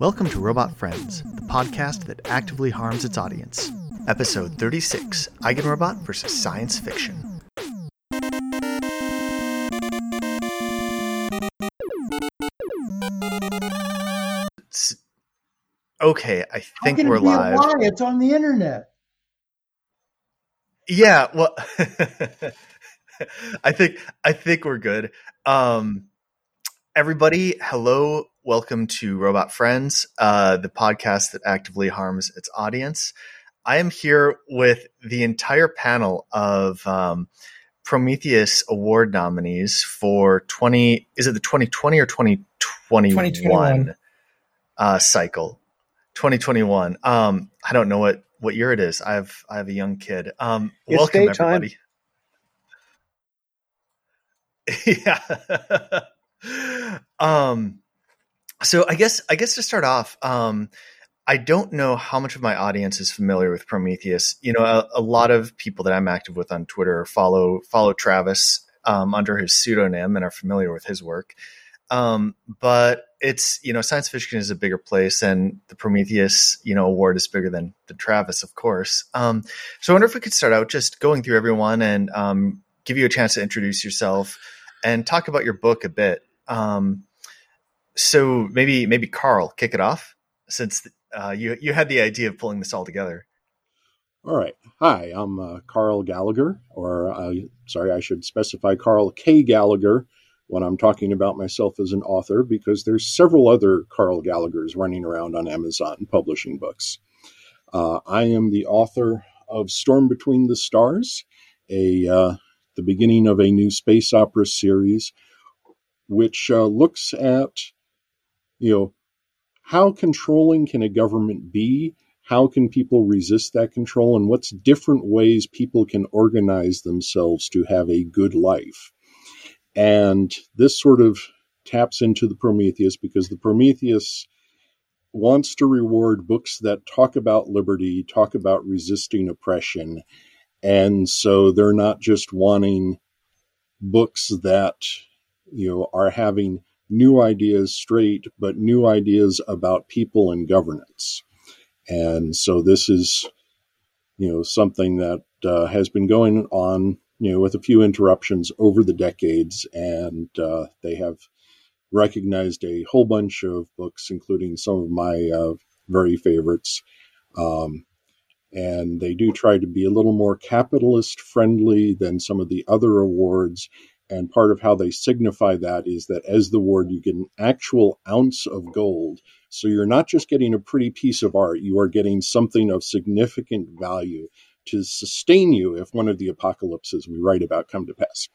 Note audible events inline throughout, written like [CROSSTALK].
Welcome to Robot Friends, the podcast that actively harms its audience. Episode 36 Eigenrobot versus Science Fiction. Okay, I think we're live. It's on the internet. Yeah, well [LAUGHS] I think I think we're good. Um everybody, hello, welcome to Robot Friends, uh the podcast that actively harms its audience. I am here with the entire panel of um Prometheus award nominees for 20 is it the 2020 or 2021, 2021. uh cycle? 2021 um i don't know what what year it is. I have i have a young kid. Um It's welcome everybody. [LAUGHS] Yeah. [LAUGHS] Um so i guess i guess to start off um i don't know how much of my audience is familiar with prometheus. You know a, a lot of people that i'm active with on twitter follow follow travis um, under his pseudonym and are familiar with his work. Um, but it's you know science fiction is a bigger place and the prometheus you know award is bigger than the travis of course. Um, so i wonder if we could start out just going through everyone and um, give you a chance to introduce yourself and talk about your book a bit. Um, so maybe maybe karl kick it off since uh, you you had the idea of pulling this all together All right. Hi, I'm uh, Karl Gallagher, or uh, sorry, I should specify Karl K. Gallagher when I'm talking about myself as an author, because there's several other Karl Gallaghers running around on Amazon publishing books. Uh, I am the author of Storm Between the Stars, a uh, the beginning of a new space opera series, which uh, looks at you know how controlling can a government be? How can people resist that control? And what's different ways people can organize themselves to have a good life? And this sort of taps into the prometheus because the prometheus wants to reward books that talk about liberty talk about resisting oppression. And so they're not just wanting books that you know are having new ideas straight but new ideas about people and governance. And so this is you know something that uh, has been going on you know with a few interruptions over the decades. And uh, they have recognized a whole bunch of books including some of my uh, very favorites. Um, and they do try to be a little more capitalist friendly than some of the other awards and part of how they signify that is that as the award you get an actual ounce of gold so you're not just getting a pretty piece of art, you are getting something of significant value to sustain you if one of the apocalypses we write about come to pass.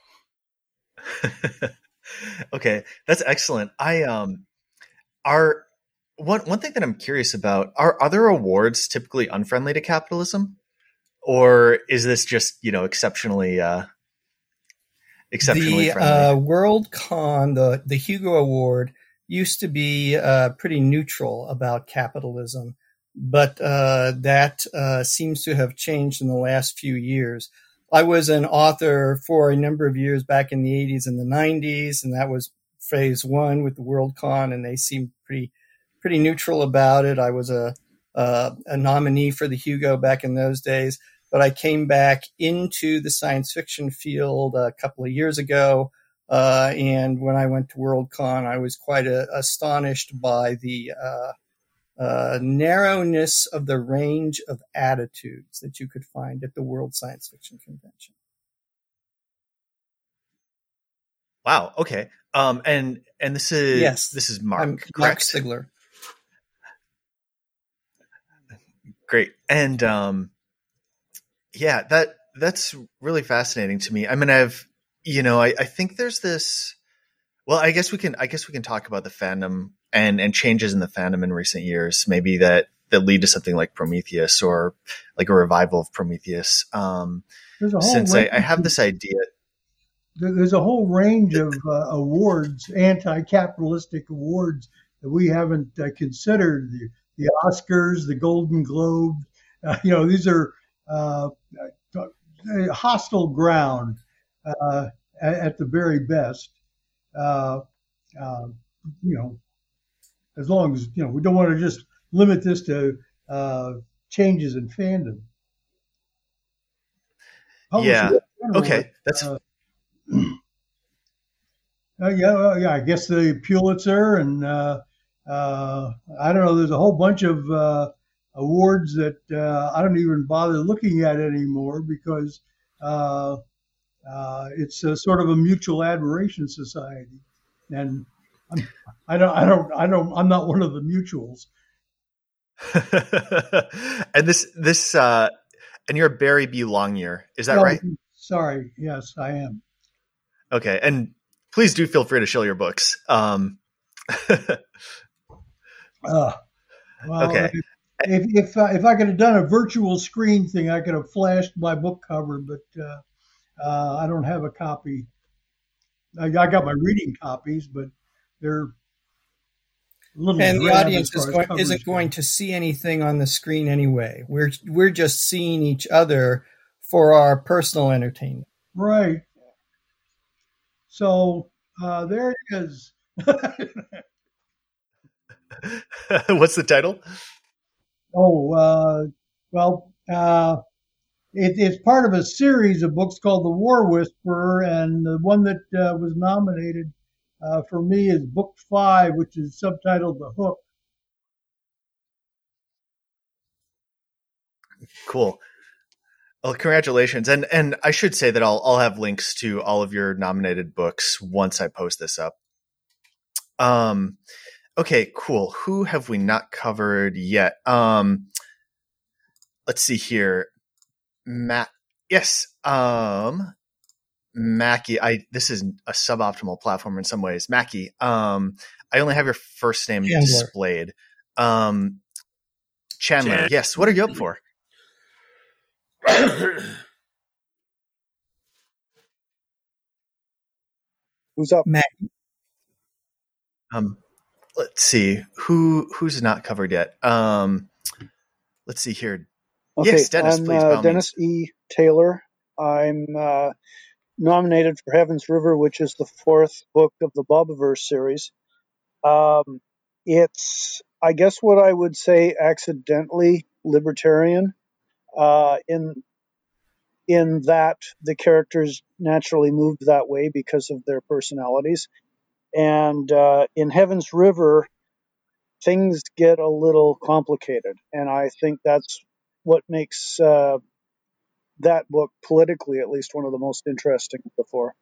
[LAUGHS] okay, that's excellent. I um are one one thing that I'm curious about are other awards typically unfriendly to capitalism, or is this just you know exceptionally uh exceptionally the friendly? uh, World Con, the the Hugo Award, used to be uh, pretty neutral about capitalism, but uh, that uh, seems to have changed in the last few years. I was an author for a number of years back in the 80s and the 90s, and that was phase one with the World Con, and they seemed pretty pretty neutral about it. I was a uh, a nominee for the Hugo back in those days, but I came back into the science fiction field a couple of years ago. Uh, and when I went to Worldcon, I was quite uh, astonished by the uh, uh, narrowness of the range of attitudes that you could find at the World Science Fiction Convention. wow. Okay. Um. And and this is Yes. This is Marc. I'm Marc? Stiegler. Great. And um yeah, that that's really fascinating to me. I mean I've you know, I, I think there's this well, I guess we can I guess we can talk about the fandom and and changes in the fandom in recent years, maybe that that lead to something like Prometheus or like a revival of Prometheus. Um There's a whole since I, I have this idea there's a whole range of uh, awards, anti-capitalistic awards that we haven't uh, considered. The, the Oscars, the Golden Globe, uh, you know, these are hostile ground uh, at, at the very best. Uh, uh, you know, as long as you know we don't want to just limit this to uh, changes in fandom. yeah. Okay. That's. Uh, uh, yeah, yeah. I guess the Pulitzer and uh, uh, I don't know. There's a whole bunch of uh, awards that uh, I don't even bother looking at anymore because uh, uh, it's a sort of a mutual admiration society, and I'm, I don't, I don't, I don't, I'm not one of the mutuals. [LAUGHS] and this, this, uh, and you're Barry B. Longyear, is that no, right? Sorry, yes, I am. Okay, and please do feel free to show your books. Um, [LAUGHS] uh, well, okay. If if, uh, if I could have done a virtual screen thing, I could have flashed my book cover, but uh, uh, I don't have a copy. I, I, got my reading copies, but they're and the audience is going, isn't going to see anything on the screen anyway. We're we're just seeing each other for our personal entertainment. Right. So uh, there it is. [LAUGHS] [LAUGHS] What's the title? Oh, uh, well, uh, it, it's part of a series of books called The War Whisperer, and the one that uh, was nominated uh, for me is Book Five, which is subtitled The Hook. Cool. Well, congratulations, and and I should say that I'll I'll have links to all of your nominated books once I post this up. Um, okay, cool. Who have we not covered yet? Um, let's see here. Matt. Yes. Um, Mackey. I this is a suboptimal platform in some ways. Mackey. Um, I only have your first name Chandler. displayed. Um, Chandler. Chandler. Yes. What are you up for? Who's up? Mackey. Um, let's see who who's not covered yet. Um, let's see here. Okay, yes, Dennis, I'm, please. Uh, Dennis E. Taylor. I'm uh, nominated for Heaven's River, which is the fourth book of the Bobiverse series. Um, it's, I guess, what I would say, accidentally libertarian. Uh, in in that the characters naturally moved that way because of their personalities. And uh, in Heaven's River, things get a little complicated. And I think that's what makes uh, that book, politically at least, one of the most interesting before.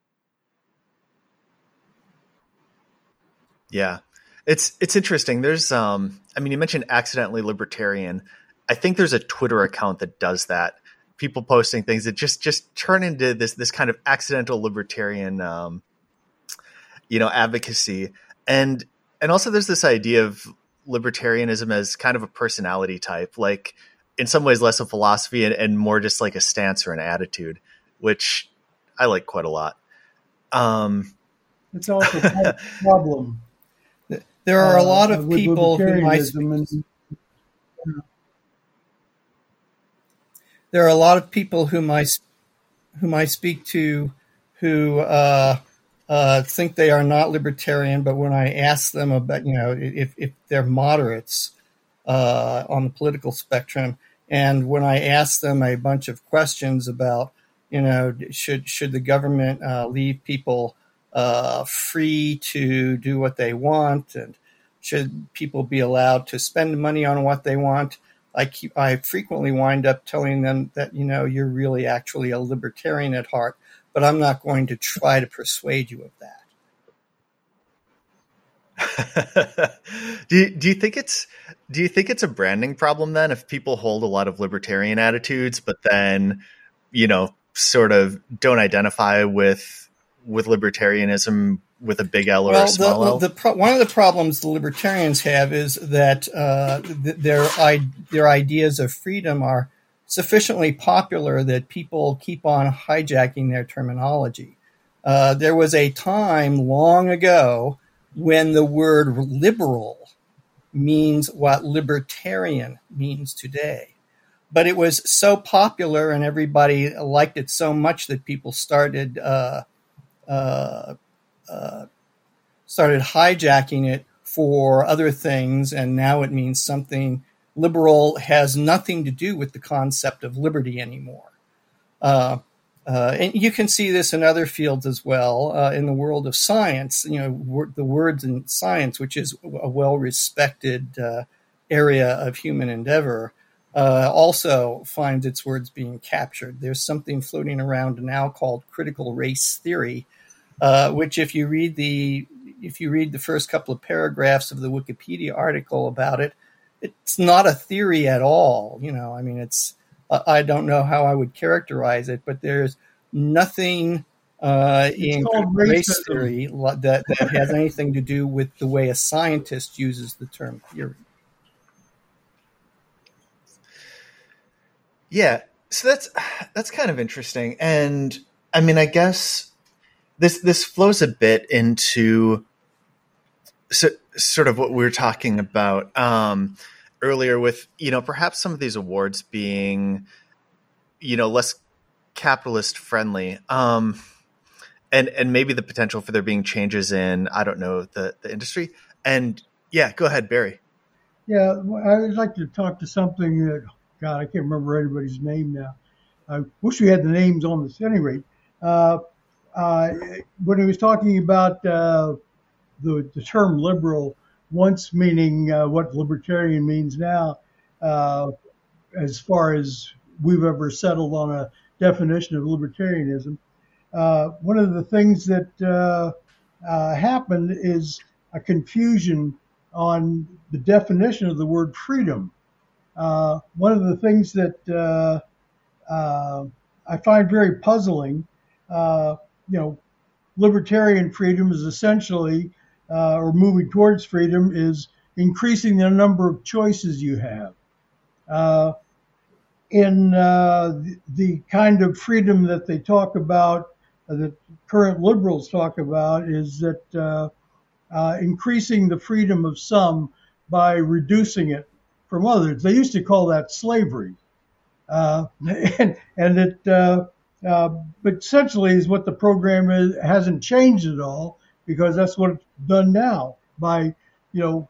Yeah. It's it's interesting. There's um I mean you mentioned accidentally libertarian. I think there's a Twitter account that does that. People posting things that just just turn into this this kind of accidental libertarian um you know advocacy. And and also there's this idea of libertarianism as kind of a personality type like in some ways less a philosophy and, and more just like a stance or an attitude which i like quite a lot. Um it's also a [LAUGHS] problem. There are a lot of uh, people who I speak, and, there are a lot of people whom I whom I speak to who uh, uh, think they are not libertarian, but when I ask them about, you know, if, if they're moderates uh, on the political spectrum, and when I ask them a bunch of questions about, you know, should should the government uh, leave people uh, free to do what they want, and should people be allowed to spend money on what they want? I keep, I frequently wind up telling them that you know you're really actually a libertarian at heart but I'm not going to try to persuade you of that. [LAUGHS] do you, do you think it's do you think it's a branding problem then if people hold a lot of libertarian attitudes but then you know sort of don't identify with with libertarianism with a big L or well, a small the, L? The, the, one of the problems the libertarians have is that uh, their their ideas of freedom are sufficiently popular that people keep on hijacking their terminology. Uh, there was a time long ago when the word liberal means what libertarian means today. But it was so popular and everybody liked it so much that people started uh, uh, uh started hijacking it for other things, and now it means something liberal has nothing to do with the concept of liberty anymore. Uh, uh, and you can see this in other fields as well. Uh, in the world of science, you know, wor- the words in science, which is a well-respected uh, area of human endeavor, uh, also finds its words being captured. There's something floating around now called critical race theory, uh, which, if you read the if you read the first couple of paragraphs of the Wikipedia article about it, it's not a theory at all. You know, I mean, it's I don't know how I would characterize it, but there's nothing uh, in race theory that, that has anything to do with the way a scientist uses the term theory. Yeah, so that's that's kind of interesting, and I mean, I guess this this flows a bit into so, sort of what we were talking about. Um, earlier with you know perhaps some of these awards being you know less capitalist friendly um and and maybe the potential for there being changes in i don't know the the industry. And yeah go ahead barry. Yeah i would like to talk to something that god i can't remember anybody's name now. I wish we had the names on this. At any rate uh, uh, when he was talking about uh, the, the term liberal once meaning uh, what libertarian means now, uh, as far as we've ever settled on a definition of libertarianism. Uh, one of the things that uh, uh, happened is a confusion on the definition of the word freedom. Uh, one of the things that I find very puzzling, you know, libertarian freedom is essentially uh, or moving towards freedom is increasing the number of choices you have. Uh, in uh, the, the, kind of freedom that they talk about, uh, that current liberals talk about, is that uh, uh, increasing the freedom of some by reducing it from others. They used to call that slavery. [LAUGHS] and, and it, but essentially is what the program is, hasn't changed at all because that's what it's done now by, you know,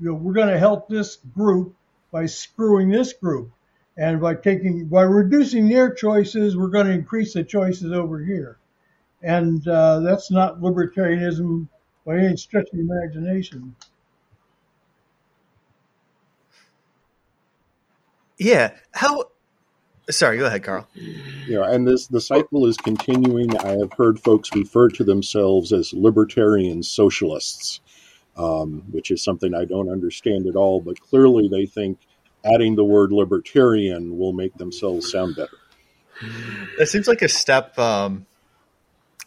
you know, we're going to help this group by screwing this group. And by taking, by reducing their choices, we're going to increase the choices over here. And uh, that's not libertarianism by any stretch of the imagination. Yeah. How Sorry, go ahead, Karl. You know, and this the cycle is continuing. I have heard folks refer to themselves as libertarian socialists, um, which is something I don't understand at all. But clearly, they think adding the word libertarian will make themselves sound better. That seems like a step. Um,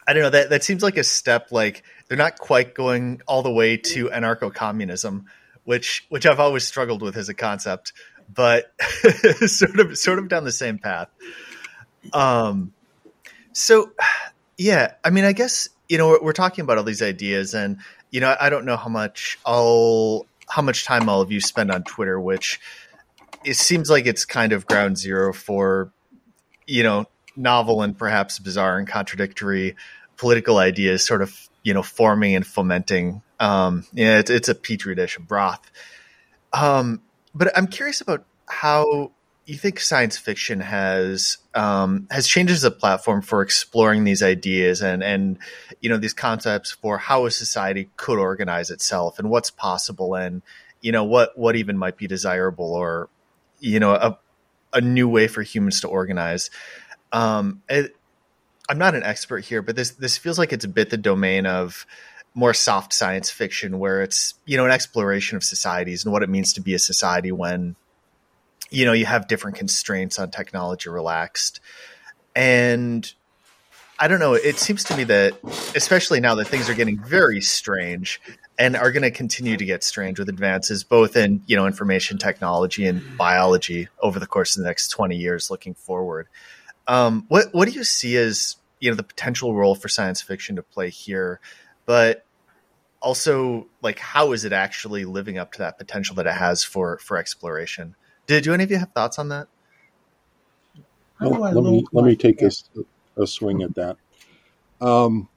I don't know. That that seems like a step. Like they're not quite going all the way to anarcho communism, which which I've always struggled with as a concept but [LAUGHS] sort of sort of down the same path. Um, so yeah, I mean, I guess you know we're, we're talking about all these ideas, and you know, I don't know how much all how much time all of you spend on Twitter, which it seems like it's kind of ground zero for you know novel and perhaps bizarre and contradictory political ideas, sort of you know forming and fomenting. Um, yeah, it's, it's a petri dish broth. Um, but I'm curious about how you think science fiction has um, has changed as a platform for exploring these ideas and and you know these concepts for how a society could organize itself and what's possible and you know what what even might be desirable or you know a a new way for humans to organize. Um, it, I'm not an expert here, but this this feels like it's a bit the domain of more soft science fiction where it's you know an exploration of societies and what it means to be a society when you know you have different constraints on technology relaxed. And i don't know it seems to me that especially now that things are getting very strange and are going to continue to get strange with advances both in you know information technology and biology over the course of the next 20 years looking forward. Um, what what do you see as you know the potential role for science fiction to play here but also like how is it actually living up to that potential that it has for for exploration? Did do any of you have thoughts on that? Well, let me let me take a, a swing at that. Um,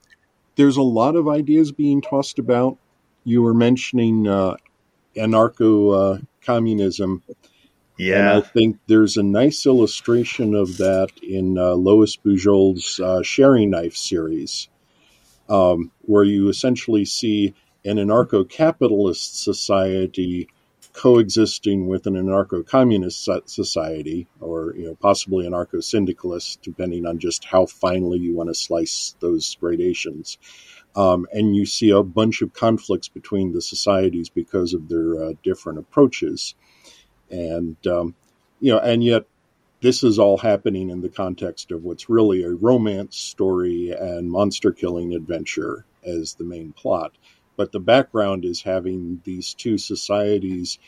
there's a lot of ideas being tossed about. You were mentioning uh, anarcho uh, communism. Yeah. And I think there's a nice illustration of that in uh, Lois Bujold's uh, Sharing Knife series, um, where you essentially see an anarcho capitalist society coexisting with an anarcho communist society, or you know, possibly anarcho syndicalist, depending on just how finely you want to slice those gradations. Um, and you see a bunch of conflicts between the societies because of their uh, different approaches and um, you know, and yet this is all happening in the context of what's really a romance story and monster killing adventure as the main plot. But the background is having these two societies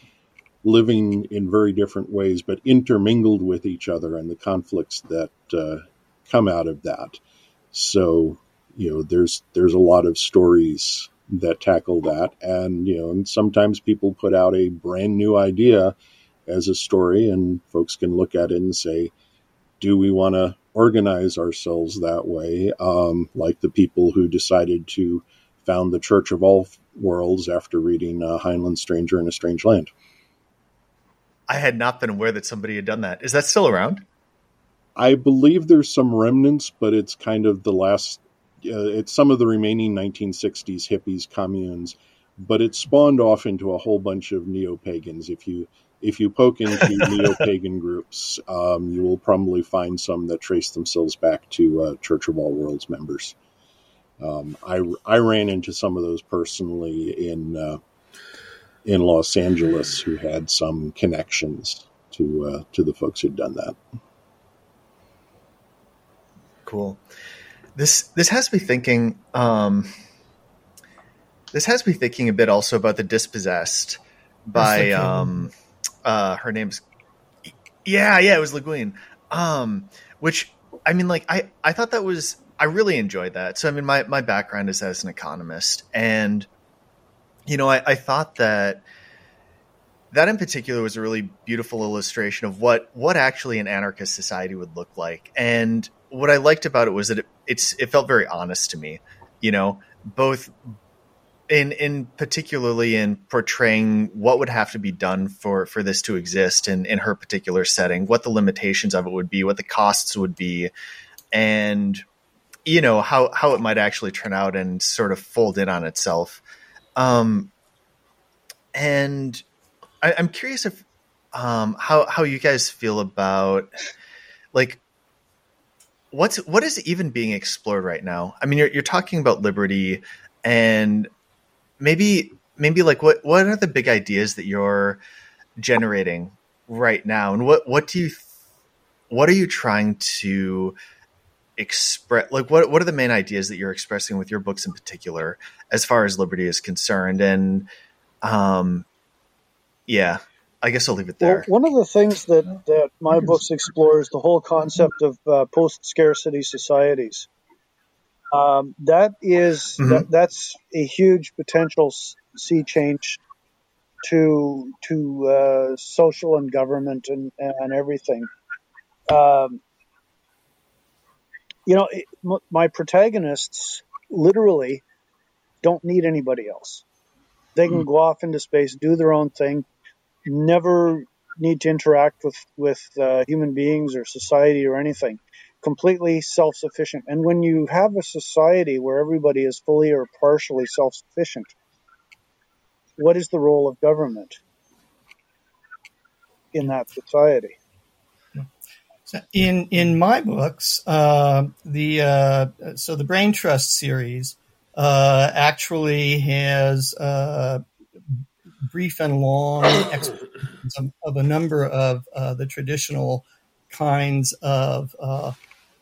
living in very different ways, but intermingled with each other and the conflicts that uh, come out of that. So, you know, there's there's a lot of stories that tackle that, and you know, and sometimes people put out a brand new idea as a story, and folks can look at it and say, do we want to organize ourselves that way? Um, like the people who decided to found the Church of All Worlds after reading uh, Heinlein Stranger in a Strange Land. I had not been aware that somebody had done that. Is that still around? I believe there's some remnants, but it's kind of the last. Uh, it's some of the remaining 1960s hippies communes, but it spawned off into a whole bunch of neo pagans. If you if you poke into [LAUGHS] neo-pagan groups, um, you will probably find some that trace themselves back to uh, Church of All Worlds members. Um, I, I ran into some of those personally in uh, in Los Angeles who had some connections to uh, to the folks who'd done that. Cool. This this has me thinking. Um, this has me thinking a bit also about the dispossessed by um, uh, her name's yeah, yeah, it was Le Guin. Um, which I mean, like I I thought that was I really enjoyed that. So I mean, my my background is as an economist, and you know, I, I thought that that in particular was a really beautiful illustration of what what actually an anarchist society would look like. And what I liked about it was that it, it's it felt very honest to me. You know, both in in particularly in portraying what would have to be done for for this to exist in in her particular setting, what the limitations of it would be, what the costs would be, and you know how how it might actually turn out and sort of fold in on itself. Um, and I, I'm curious if um, how how you guys feel about like what's what is even being explored right now? I mean, you're you're talking about liberty and maybe maybe like what what are the big ideas that you're generating right now? And what what do you what are you trying to express like what what are the main ideas that you're expressing with your books in particular as far as liberty is concerned? And um yeah i guess i'll leave it there. Well, one of the things that that my books explore is the whole concept of uh, post scarcity societies um, that is, mm-hmm. that, that's a huge potential sea change to to uh, social and government and and everything. Um, you know, it, m- my protagonists literally don't need anybody else. They can mm-hmm. go off into space, do their own thing, never need to interact with with uh, human beings or society or anything completely self sufficient. And when you have a society where everybody is fully or partially self sufficient, what is the role of government in that society? In in my books, uh, the uh, so the Brain Trust series uh, actually has uh, brief and long of, of, a number of uh, the traditional kinds of uh,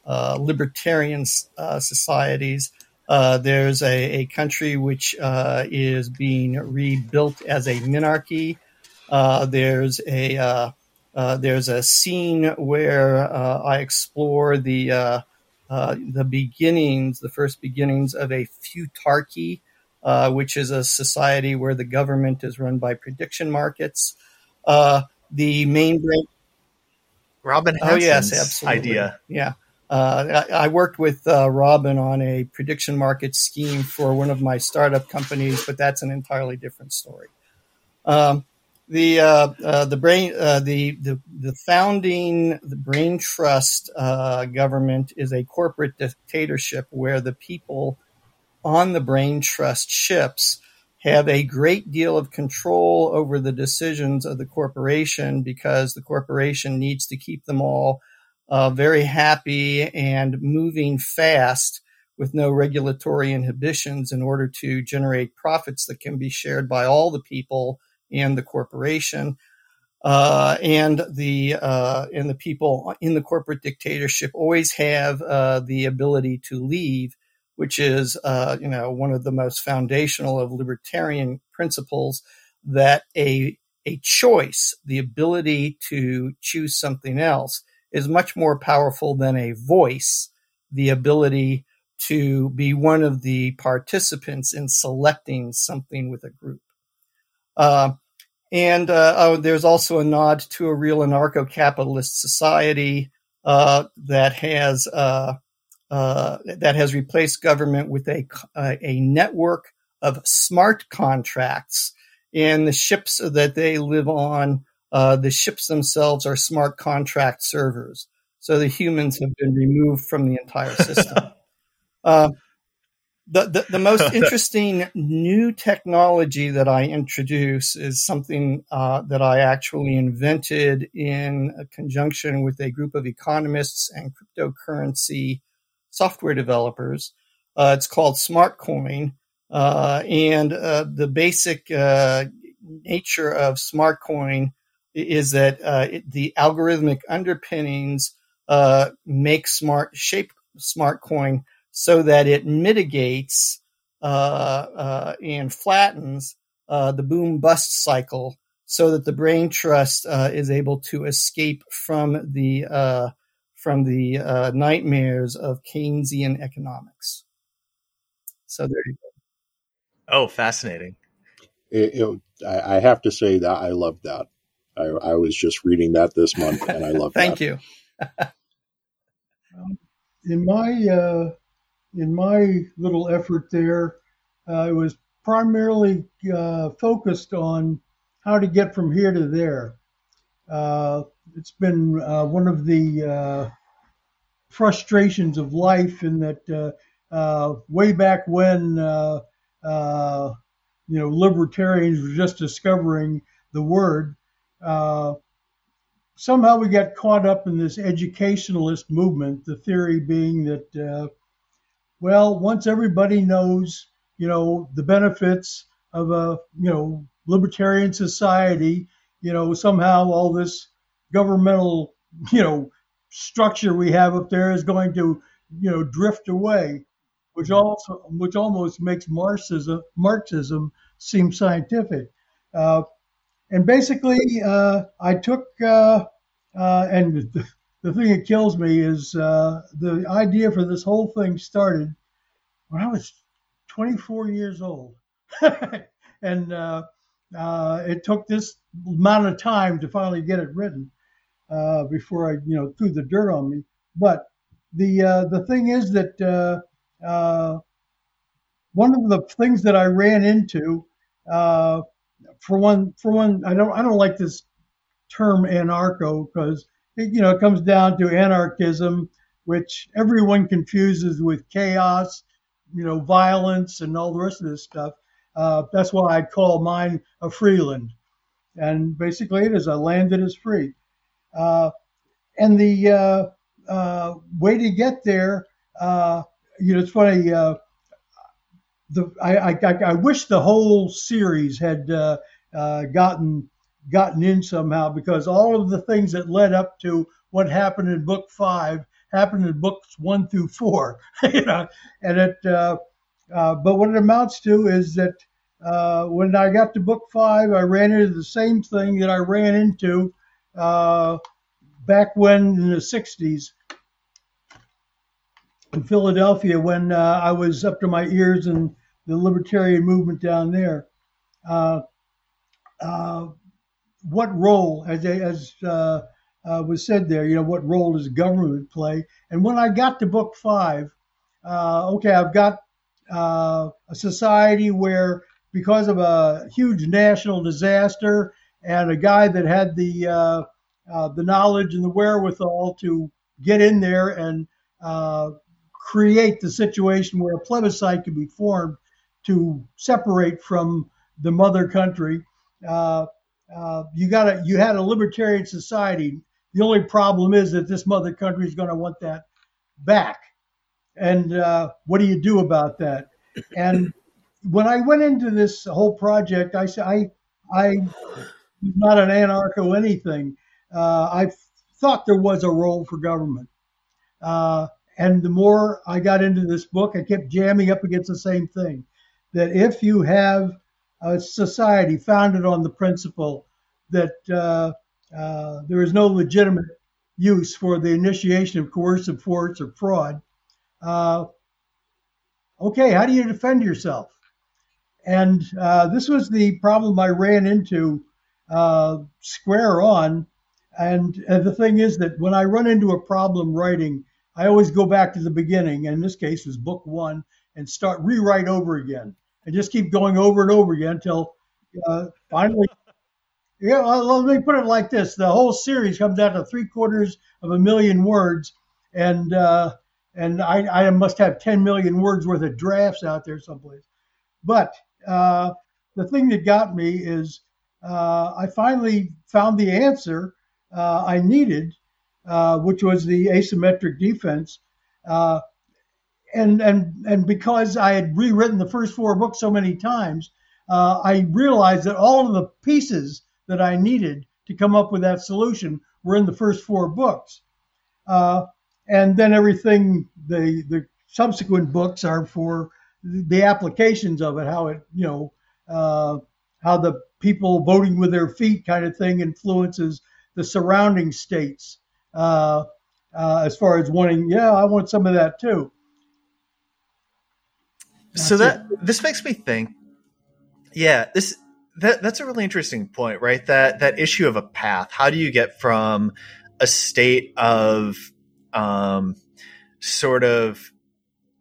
libertarian uh, societies. Uh, there's a, a, country which uh, is being rebuilt as a monarchy. Uh, there's a there's a scene where I explore the the beginnings, the first beginnings of a futarchy, which is a society where the government is run by prediction markets. the main break. Robin Hanson's oh yes, absolutely. idea. Yeah. Uh, I, worked with uh, Robin on a prediction market scheme for one of my startup companies, but that's an entirely different story. Um, the uh, uh the brain uh, the, the the founding the brain trust uh, government is a corporate dictatorship where the people on the brain trust ships have a great deal of control over the decisions of the corporation because the corporation needs to keep them all uh, very happy and moving fast with no regulatory inhibitions in order to generate profits that can be shared by all the people and the corporation. Uh, and the uh, and the people in the corporate dictatorship always have uh, the ability to leave, which is uh, you know one of the most foundational of libertarian principles that a a choice, the ability to choose something else, is much more powerful than a voice, the ability to be one of the participants in selecting something with a group. Uh, and uh, oh, there's also a nod to a real anarcho capitalist society uh, that has uh, uh, that has replaced government with a, a network of smart contracts. And the ships that they live on uh, the ships themselves are smart contract servers. So the humans have been removed from the entire system. [LAUGHS] uh, the, the, the, most [LAUGHS] interesting new technology that I introduce is something uh, that I actually invented in conjunction with a group of economists and cryptocurrency software developers. Uh, it's called SmartCoin. Uh, and uh, the basic uh, nature of SmartCoin is that uh, it, the algorithmic underpinnings uh, make smart shape smart coin so that it mitigates uh, uh and flattens uh, the boom bust cycle so that the brain trust uh, is able to escape from the from the nightmares of Keynesian economics. So there you go. Oh, fascinating. It, it, I, I have to say that I love that. I, I was just reading that this month, and I love. [LAUGHS] That. Thank you. Um, in my uh, in my little effort there, uh, it was primarily uh, focused on how to get from here to there. Uh, it's been uh, one of the uh, frustrations of life in that way back when you know libertarians were just discovering the word uh, somehow we got caught up in this educationalist movement, the theory being that, uh, well, once everybody knows, you know, the benefits of a, you know, libertarian society, you know, somehow all this governmental, you know, structure we have up there is going to, you know, drift away, which also, which almost makes Marxism, Marxism seem scientific. Uh, and basically, uh, I took, uh, uh, and the, thing that kills me is the idea for this whole thing started when I was 24 years old. [LAUGHS] and it took this amount of time to finally get it written before I, you know, threw the dirt on me. But the the thing is that one of the things that I ran into uh, for one, for one, I don't I don't like this term anarcho because it, you know it comes down to anarchism, which everyone confuses with chaos, you know, violence and all the rest of this stuff. Uh, that's why I call mine a freeland, and basically it is a land that is free. Uh, and the uh, uh way to get there, uh, you know, it's funny. Uh, the I, I, I wish the whole series had uh, gotten gotten in somehow because all of the things that led up to what happened in book five happened in books one through four. [LAUGHS] you know, and it. Uh, uh, but what it amounts to is that uh, when I got to book five, I ran into the same thing that I ran into uh, back when in the '60s in Philadelphia when uh, I was up to my ears in the libertarian movement down there. Uh, uh, what role, as, as uh, uh, was said there. You know, what role does government play? And when I got to book five, uh, okay, I've got a society where because of a huge national disaster and a guy that had the the knowledge and the wherewithal to get in there and create the situation where a plebiscite could be formed to separate from the mother country. Uh, uh, you got a, you had a libertarian society. The only problem is that this mother country is going to want that back. And uh, what do you do about that? And when I went into this whole project, I said I I was not an anarcho anything. Uh, I thought there was a role for government. Uh, and the more I got into this book, I kept jamming up against the same thing that if you have a society founded on the principle that uh, uh, there is no legitimate use for the initiation of coercive force or fraud, uh, okay, how do you defend yourself? And uh, this was the problem I ran into uh, square on. And, and the thing is that when I run into a problem writing, I always go back to the beginning. And in this case, was book one, and start rewrite over again, and just keep going over and over again until uh, finally. Yeah, let me put it like this: the whole series comes out to three quarters of a million words, and uh, and I, I must have 10 million words worth of drafts out there someplace. But uh, the thing that got me is uh, I finally found the answer uh, I needed, uh, which was the asymmetric defense. Uh, and, and, and because I had rewritten the first four books so many times, uh, I realized that all of the pieces that I needed to come up with that solution were in the first four books. and then everything, the, the subsequent books are for the applications of it, how it, you know, uh, how the people voting with their feet kind of thing influences the surrounding states uh, uh, as far as wanting, yeah, I want some of that too. That's so that it. this makes me think, yeah, this that that's a really interesting point, right? That that issue of a path. How do you get from a state of um, sort of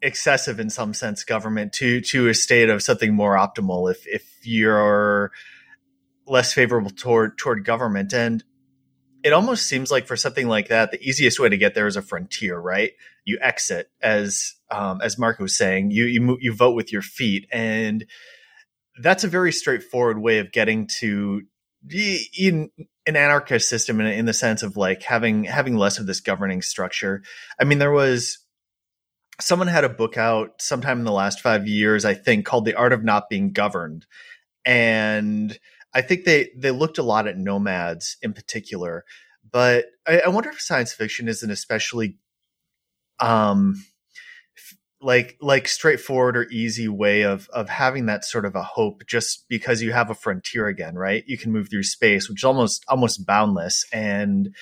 excessive in some sense government to to a state of something more optimal if if you're less favorable toward toward government and it almost seems like for something like that the easiest way to get there is a frontier right you exit as um, as marc was saying you you you vote with your feet and that's a very straightforward way of getting to in an anarchist system in, in the sense of like having having less of this governing structure i mean there was someone had a book out sometime in the last five years, I think, called The Art of Not Being Governed. And I think they, they looked a lot at nomads in particular. But I, I wonder if science fiction is an especially um like like straightforward or easy way of of having that sort of a hope just because you have a frontier again right you can move through space which is almost almost boundless and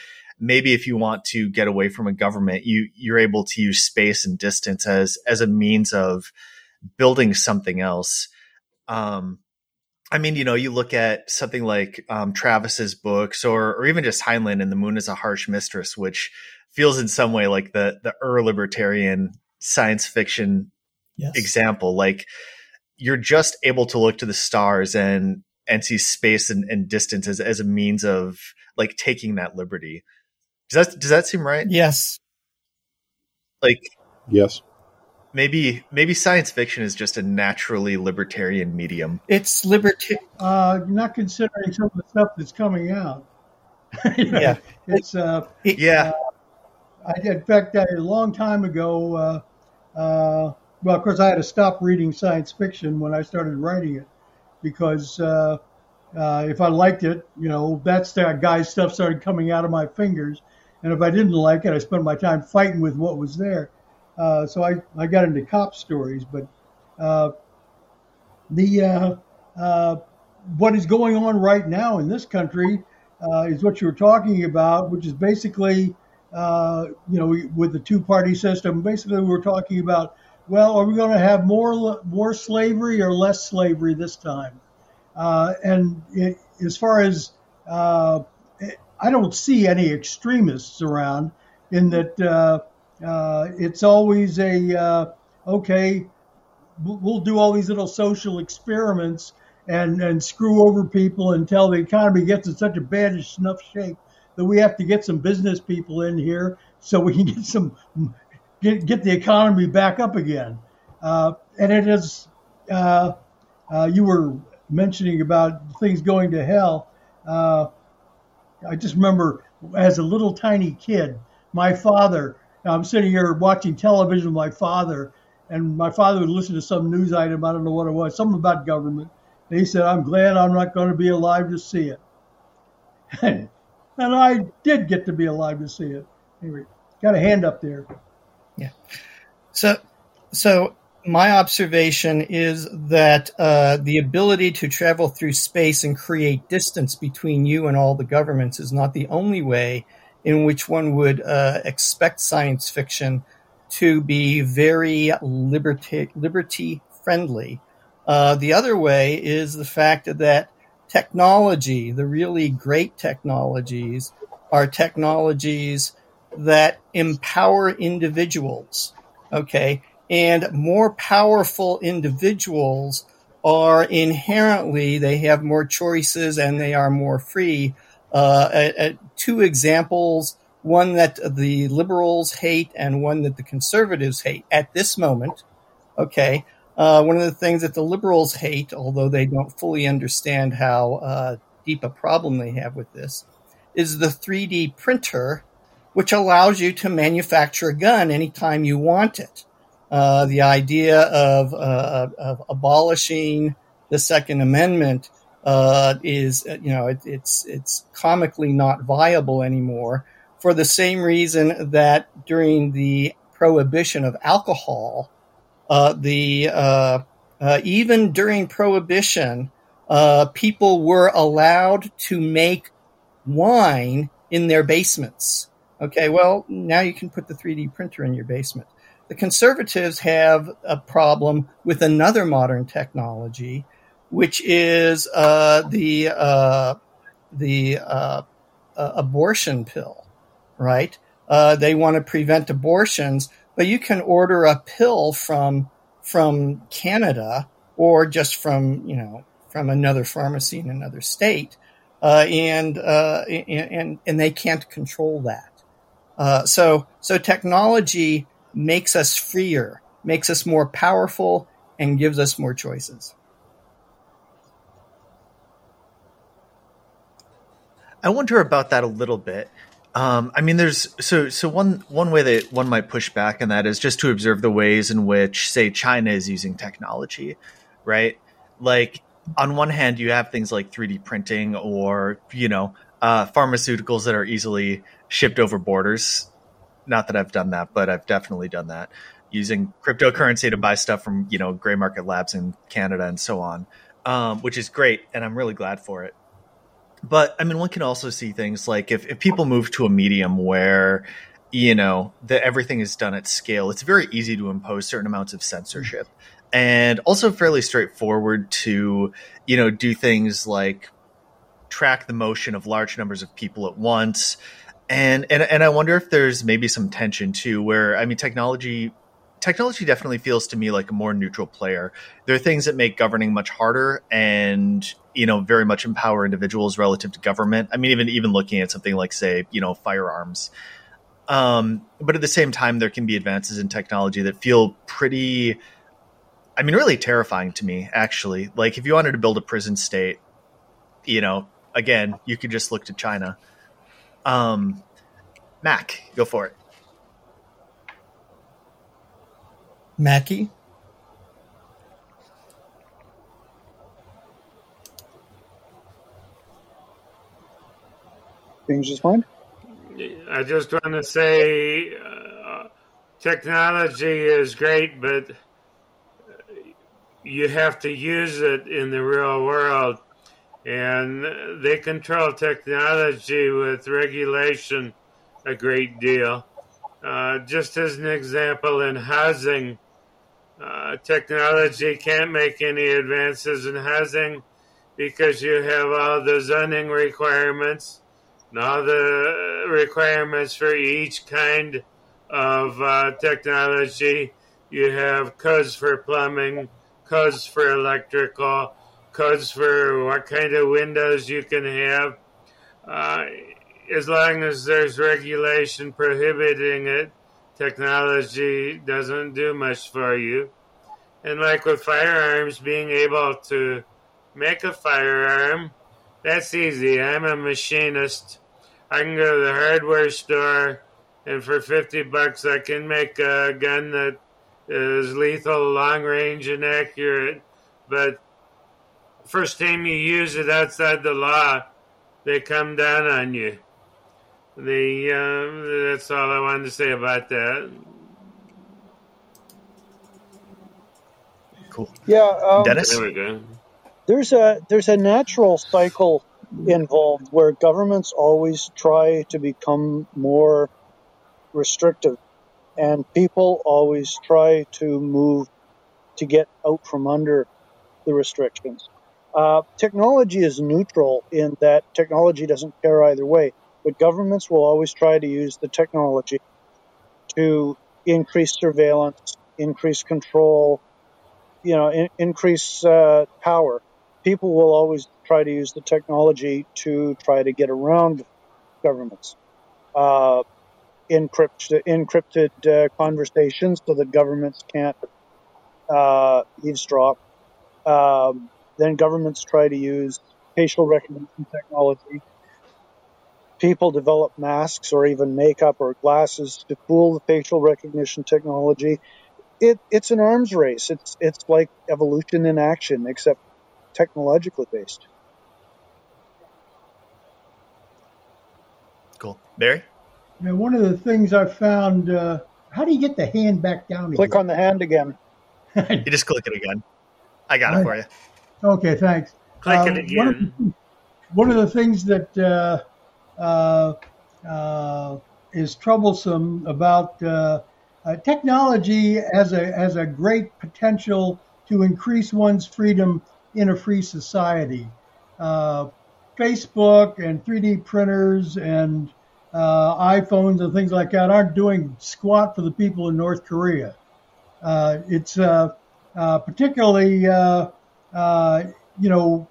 maybe if you want to get away from a government, you you're able to use space and distance as as a means of building something else. Um, I mean, you know, you look at something like um, Travis's books, or or even just Heinlein and "The Moon is a Harsh Mistress," which feels in some way like the the Ur libertarian science fiction yes. example. Like you're just able to look to the stars and and see space and, and distance as, as a means of like taking that liberty. Does that does that seem right? Yes. Like yes. Maybe maybe science fiction is just a naturally libertarian medium. It's libertarian. Uh, you're not considering some of the stuff that's coming out. [LAUGHS] yeah, it's uh, yeah. Uh, I did, in fact, a long time ago. Uh, uh, well, of course, I had to stop reading science fiction when I started writing it because uh, uh, if I liked it, you know, that's that guy's stuff started coming out of my fingers, and if I didn't like it, I spent my time fighting with what was there. Uh, so I, I got into cop stories, but uh, the uh, uh what is going on right now in this country uh, is what you were talking about, which is basically, you know, with the two-party system. Basically, we we're talking about, well, are we going to have more more slavery or less slavery this time? and it, as far as I don't see any extremists around in that uh, it's always a uh, okay, we'll do all these little social experiments and, and screw over people until the economy gets in such a bad enough shape that we have to get some business people in here so we can [LAUGHS] get some get, get the economy back up again. Uh, and it is, uh, uh, you were mentioning about things going to hell. Uh, I just remember as a little tiny kid, my father, I'm sitting here watching television with my father, and my father would listen to some news item, I don't know what it was, something about government. And he said, I'm glad I'm not going to be alive to see it. [LAUGHS] and I did get to be alive to see it. Anyway, got a hand up there. Yeah. So, so my observation is that uh, the ability to travel through space and create distance between you and all the governments is not the only way in which one would uh, expect science fiction to be very liberty liberty friendly. Uh, the other way is the fact that technology, the really great technologies, are technologies that empower individuals. Okay, and more powerful individuals are inherently they have more choices and they are more free. Uh, two examples: one that the liberals hate and one that the conservatives hate at this moment. Okay, uh, one of the things that the liberals hate, although they don't fully understand how uh, deep a problem they have with this, is the 3D printer, which allows you to manufacture a gun anytime you want it. Uh, the idea of, uh, of, abolishing the Second Amendment uh, is, you know, it, it's it's comically not viable anymore for the same reason that during the prohibition of alcohol, uh, the uh, even during prohibition, people were allowed to make wine in their basements. Okay, well, now you can put the 3D printer in your basement. The conservatives have a problem with another modern technology, which is uh, the uh, the uh, abortion pill, right? Uh, they want to prevent abortions, but you can order a pill from from Canada or just from you know from another pharmacy in another state, uh, and, uh, and and they can't control that. so so technology makes us freer, makes us more powerful, and gives us more choices. I wonder about that a little bit. Um, I mean, there's so so one one way that one might push back on that is just to observe the ways in which, say, China is using technology, right? Like on one hand, you have things like 3D printing or you know uh, pharmaceuticals that are easily shipped over borders not that I've done that, but I've definitely done that using cryptocurrency to buy stuff from you know gray market labs in Canada and so on, um, which is great, and I'm really glad for it. But I mean, one can also see things like if, if people move to a medium where you know that everything is done at scale, it's very easy to impose certain amounts of censorship, and also fairly straightforward to you know do things like track the motion of large numbers of people at once and and and I wonder if there's maybe some tension too, where I mean, technology technology definitely feels to me like a more neutral player. There are things that make governing much harder, and you know, very much empower individuals relative to government. I mean, even even looking at something like, say, you know, firearms. Um, but at the same time, there can be advances in technology that feel pretty. I mean, really terrifying to me, actually. Like, if you wanted to build a prison state, you know, again, you could just look to China. Um, Mac, go for it. Mackey? I just want to say uh, technology is great, but you have to use it in the real world. And they control technology with regulation a great deal. Uh, just as an example, in housing, uh, technology can't make any advances in housing because you have all the zoning requirements all the requirements for each kind of uh, technology. You have codes for plumbing, codes for electrical, codes for what kind of windows you can have. Uh, as long as there's regulation prohibiting it, technology doesn't do much for you. And like with firearms, being able to make a firearm, that's easy. I'm a machinist. I can go to the hardware store, and for 50 bucks, I can make a gun that is lethal, long range, and accurate. But first time you use it outside the law, they come down on you. The uh, that's all I wanted to say about that. Cool. Yeah, um, Dennis. There we go. There's a there's a natural cycle involved where governments always try to become more restrictive, and people always try to move to get out from under the restrictions. Uh, technology is neutral in that technology doesn't care either way, but governments will always try to use the technology to increase surveillance, increase control, you know, in, increase uh, power. People will always try to use the technology to try to get around governments. Uh, encrypt, encrypted uh, conversations so that governments can't uh, eavesdrop. Um, then governments try to use facial recognition technology. People develop masks or even makeup or glasses to fool the facial recognition technology. It, it's an arms race. It's it's like evolution in action, except technologically based. Cool, Barry. Now, one of the things I found. Uh, how do you get the hand back down? Click again? on the hand again. [LAUGHS] You just click it again. I got it for you. Okay, thanks. Click Uh, it One of, again. the, one of the things that uh, uh, uh, is troublesome about uh, uh, technology has a has a great potential to increase one's freedom in a free society. Uh, Facebook and 3D printers and uh, iPhones and things like that aren't doing squat for the people in North Korea. Uh, it's uh, uh, particularly, uh, you know,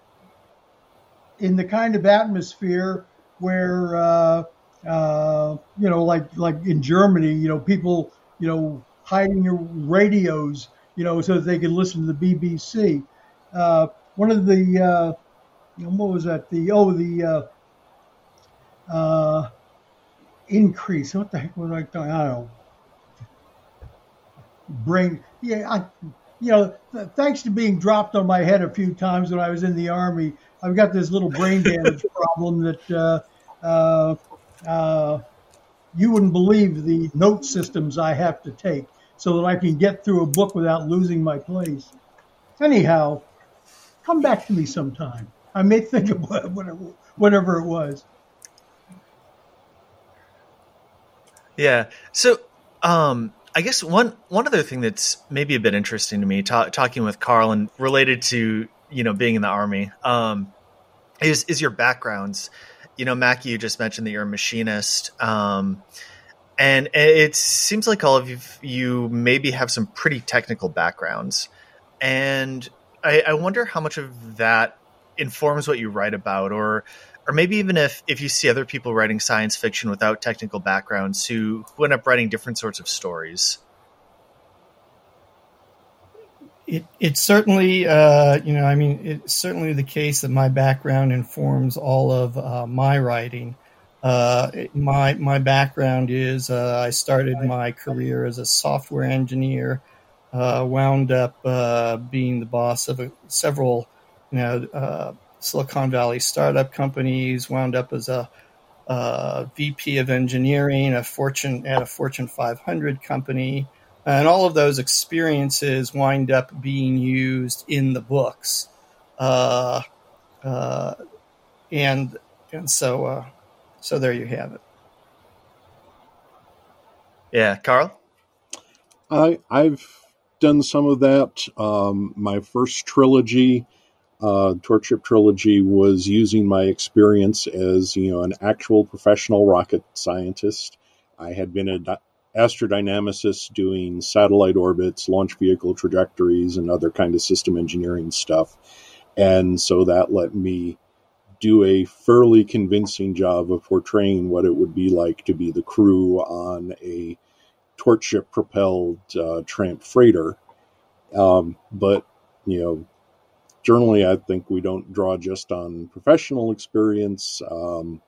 in the kind of atmosphere where, you know, like like in Germany, you know, people, you know, hiding their radios, you know, so that they can listen to the BBC. Uh, one of the, uh, what was that? The oh, the uh, uh, increase. What the heck was I talking? I don't know. Brain. Yeah, I, you know, th- thanks to being dropped on my head a few times when I was in the army, I've got this little brain [LAUGHS] damage problem that uh, uh, uh, you wouldn't believe the note systems I have to take so that I can get through a book without losing my place. Anyhow, come back to me sometime. I may think of whatever, whatever it was. Yeah. So, um, I guess one one other thing that's maybe a bit interesting to me, ta- talking with Karl and related to you know being in the army, um, is is your backgrounds. You know, Mackey, you just mentioned that you're a machinist, um, and it seems like all of you, you maybe have some pretty technical backgrounds, and I, I wonder how much of that informs what you write about, or or maybe even if if you see other people writing science fiction without technical backgrounds who, who end up writing different sorts of stories. It, it's certainly uh, you know i mean it's certainly the case that my background informs all of uh, my writing. Uh, my my background is uh, i started my career as a software engineer uh, wound up uh, being the boss of a, several you know Silicon Valley startup companies, wound up as a, a, VP of engineering, a Fortune at a Fortune 500 company, and all of those experiences wind up being used in the books, uh, uh, and and so uh, so there you have it. Yeah, Karl. I I've done some of that. Um, my first trilogy uh, Torchship Trilogy was using my experience as you know an actual professional rocket scientist. I had been an astrodynamicist doing satellite orbits, launch vehicle trajectories, and other kind of system engineering stuff, and so that let me do a fairly convincing job of portraying what it would be like to be the crew on a torch ship propelled uh, tramp freighter. Um, but you know generally, I think we don't draw just on professional experience. Um,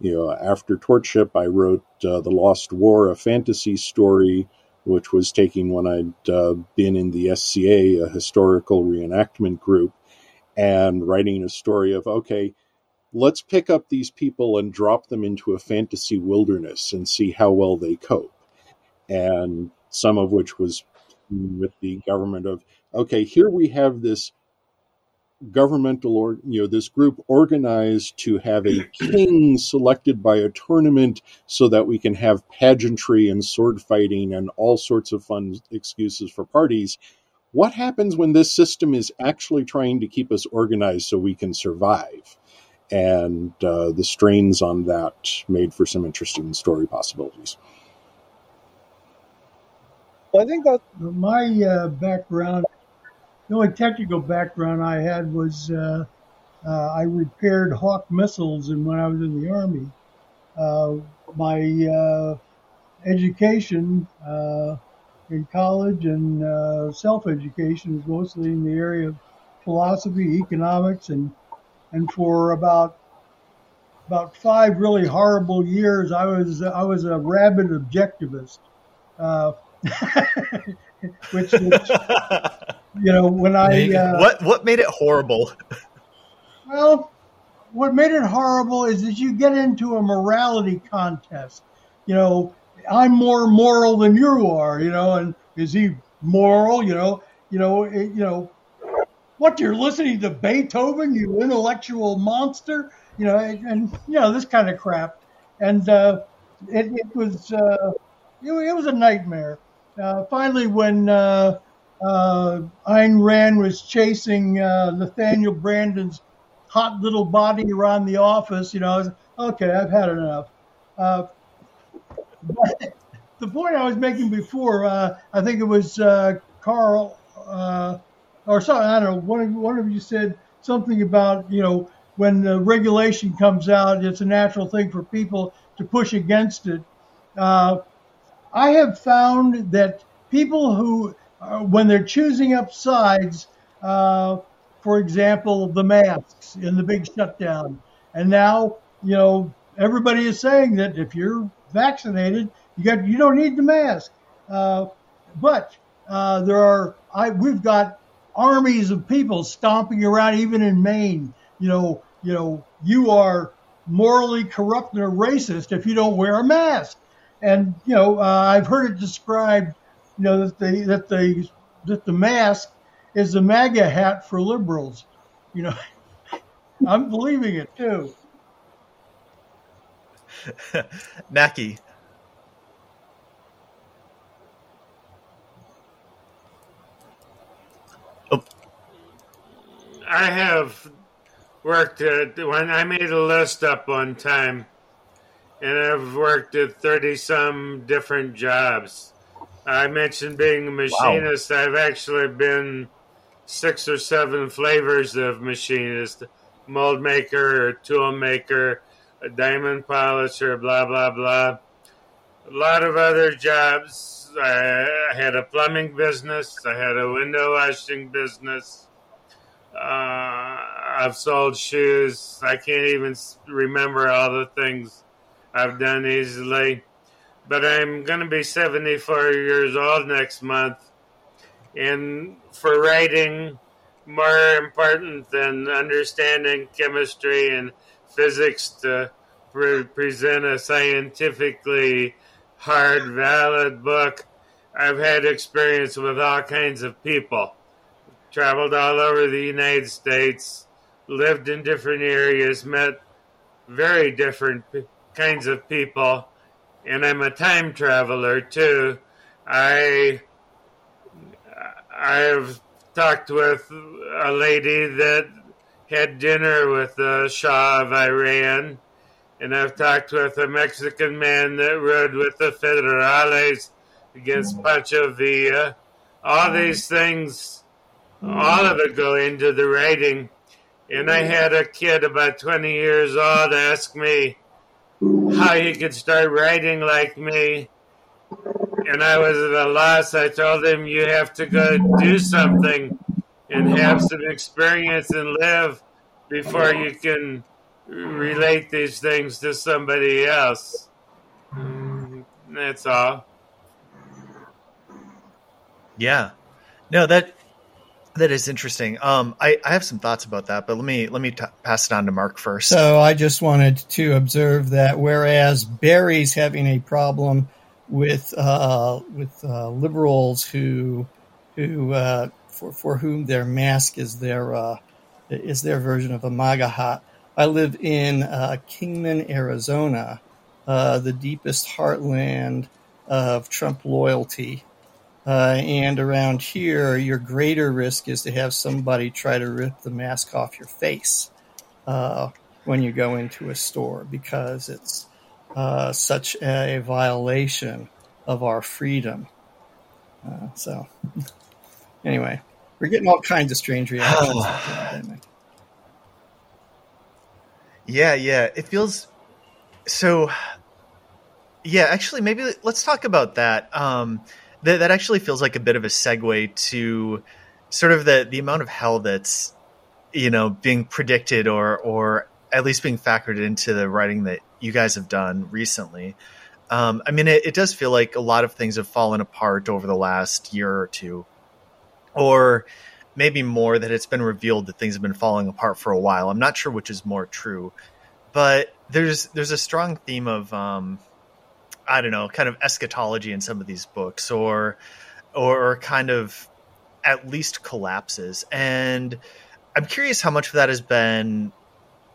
you know, after Torchship, I wrote uh, The Lost War, a fantasy story, which was taking when I'd uh, been in the SCA, a historical reenactment group, and writing a story of, okay, let's pick up these people and drop them into a fantasy wilderness and see how well they cope. And some of which was with the government of, okay, here we have this governmental or you know this group organized to have a [CLEARS THROAT] king selected by a tournament so that we can have pageantry and sword fighting and all sorts of fun excuses for parties. What happens when this system is actually trying to keep us organized so we can survive? And uh, the strains on that made for some interesting story possibilities I think that my uh, background the only technical background I had was uh, uh, I repaired Hawk missiles, and when I was in the army, uh, my uh, education uh, in college and self-education was mostly in the area of philosophy, economics, and and for about about five really horrible years, I was I was a rabid objectivist, [LAUGHS] which, which you know, when I uh, what what made it horrible? Well, what made it horrible is that you get into a morality contest. You know, I'm more moral than you are. You know, and is he moral? You know, you know, it, you know. What you're listening to Beethoven, you intellectual monster, you know, and, and you know this kind of crap, and uh, it, it was uh, it, it was a nightmare. Uh, finally, when uh, uh, Ayn Rand was chasing uh, Nathaniel Branden's hot little body around the office. You know, I was, okay, I've had enough. Uh, [LAUGHS] the point I was making before, uh, I think it was Karl, or sorry, I don't know, one of, one of you said something about, you know, when the regulation comes out, it's a natural thing for people to push against it. Uh, I have found that people who uh, when they're choosing up sides, uh, for example, the masks in the big shutdown. And now, you know, everybody is saying that if you're vaccinated, you got you don't need the mask. Uh, but uh, there are I, we've got armies of people stomping around, even in Maine. You know, you know, you are morally corrupt and a racist if you don't wear a mask. And you know, uh, I've heard it described you know that the that the that the mask is the MAGA hat for liberals. You know, [LAUGHS] I'm believing it too. [LAUGHS] Naki. Oh. I have worked at when I made a list up one time, and I've worked at thirty some different jobs. I mentioned being a machinist. Wow. I've actually been six or seven flavors of machinist mold maker tool maker, a diamond polisher, blah, blah, blah. A lot of other jobs. I had a plumbing business, I had a window washing business. Uh, I've sold shoes. I can't even remember all the things I've done easily but I'm going to be 74 years old next month. And for writing, more important than understanding chemistry and physics to pre- present a scientifically hard, valid book, I've had experience with all kinds of people. Traveled all over the United States, lived in different areas, met very different p- kinds of people and I'm a time traveler too. I I've talked with a lady that had dinner with the Shah of Iran, and I've talked with a Mexican man that rode with the Federales against Pancho Villa. All these things, all of it go into the writing. And I had a kid about 20 years old ask me how he could start writing like me. And I was at a loss. I told him, you have to go do something and have some experience and live before you can relate these things to somebody else. That's all. Yeah. No, that that is interesting. Um, I, I have some thoughts about that, but let me let me t- pass it on to Marc first. So I just wanted to observe that whereas Barry's having a problem with uh, with uh, liberals who who uh, for for whom their mask is their uh, is their version of a MAGA hat. I live in uh, Kingman, Arizona, uh, the deepest heartland of Trump loyalty. Uh, and around here, your greater risk is to have somebody try to rip the mask off your face uh, when you go into a store because it's uh, such a violation of our freedom. Uh, so, [LAUGHS] anyway, we're getting all kinds of strange reactions. [SIGHS] yeah, yeah. It feels so. Yeah, actually, maybe let's talk about that. Um, that that actually feels like a bit of a segue to sort of the the amount of hell that's you know being predicted or or at least being factored into the writing that you guys have done recently. Um, I mean, it, it does feel like a lot of things have fallen apart over the last year or two, or maybe more that it's been revealed that things have been falling apart for a while. I'm not sure which is more true, but there's there's a strong theme of um, I don't know, kind of eschatology in some of these books, or or kind of at least collapses. And I'm curious how much of that has been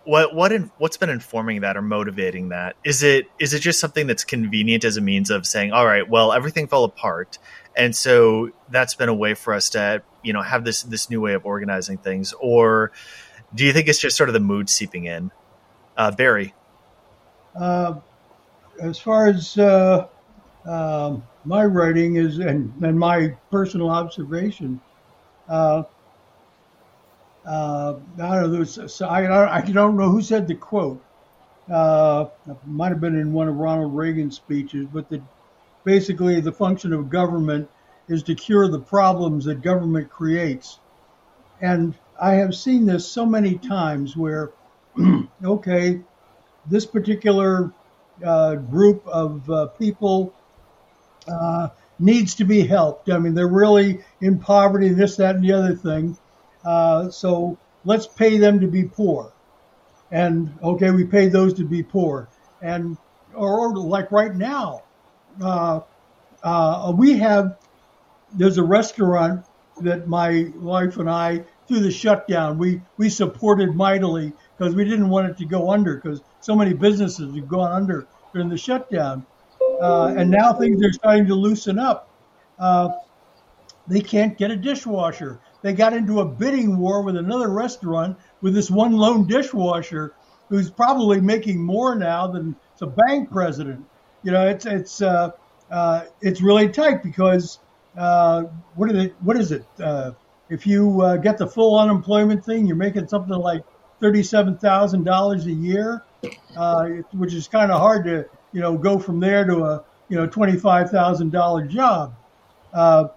what what in, what's been informing that or motivating that? Is it is it just something that's convenient as a means of saying, all right, well, everything fell apart, and so that's been a way for us to you know have this this new way of organizing things, or do you think it's just sort of the mood seeping in? Uh, Barry. Uh, as far as uh, uh, my writing is and, and my personal observation, uh, uh, I don't know. I, I don't know who said the quote. Uh, might have been in one of Ronald Reagan's speeches, but the, basically the function of government is to cure the problems that government creates. And I have seen this so many times where, [CLEARS THROAT] okay, this particular uh, group of uh, people uh, needs to be helped. I mean, they're really in poverty, this, that, and the other thing. Uh, so let's pay them to be poor. And okay, we pay those to be poor. And or, or like right now, uh, uh, we have there's a restaurant that my wife and I through the shutdown we we supported mightily because we didn't want it to go under because so many businesses have gone under during the shutdown. Uh, and now things are starting to loosen up. Uh, they can't get a dishwasher they got into a bidding war with another restaurant with this one lone dishwasher who's probably making more now than the bank president. You know, it's it's uh, uh, it's really tight because uh, what is it? What is it? Uh, if you get the full unemployment thing, you're making something like thirty-seven thousand dollars a year, uh, which is kind of hard to you know go from there to a you know twenty-five thousand dollar job. Uh,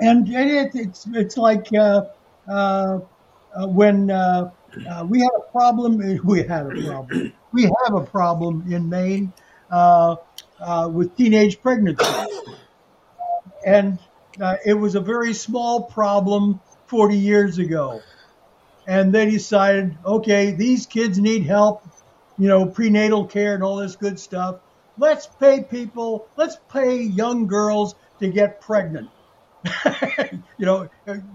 and it, it's it's like uh, uh, uh when uh, we had a problem. [LAUGHS] We had a problem. We have a problem in Maine with teenage pregnancy, and it was a very small problem 40 years ago. And they decided, okay, these kids need help, you know, prenatal care and all this good stuff. Let's pay people, let's pay young girls to get pregnant. [LAUGHS] you know,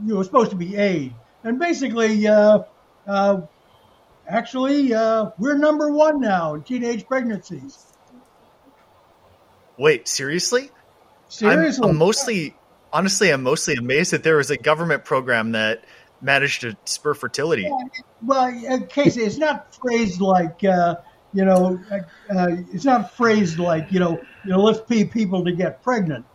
you were supposed to be aid. And basically, uh, uh, actually, uh, we're number one now in teenage pregnancies. Wait, seriously? Seriously? I'm, I'm mostly, honestly, I'm mostly amazed that there was a government program that manage to spur fertility. Yeah, well, Casey, it's not phrased like uh, you know, uh, uh, it's not phrased like you know, you know, let's pay people to get pregnant.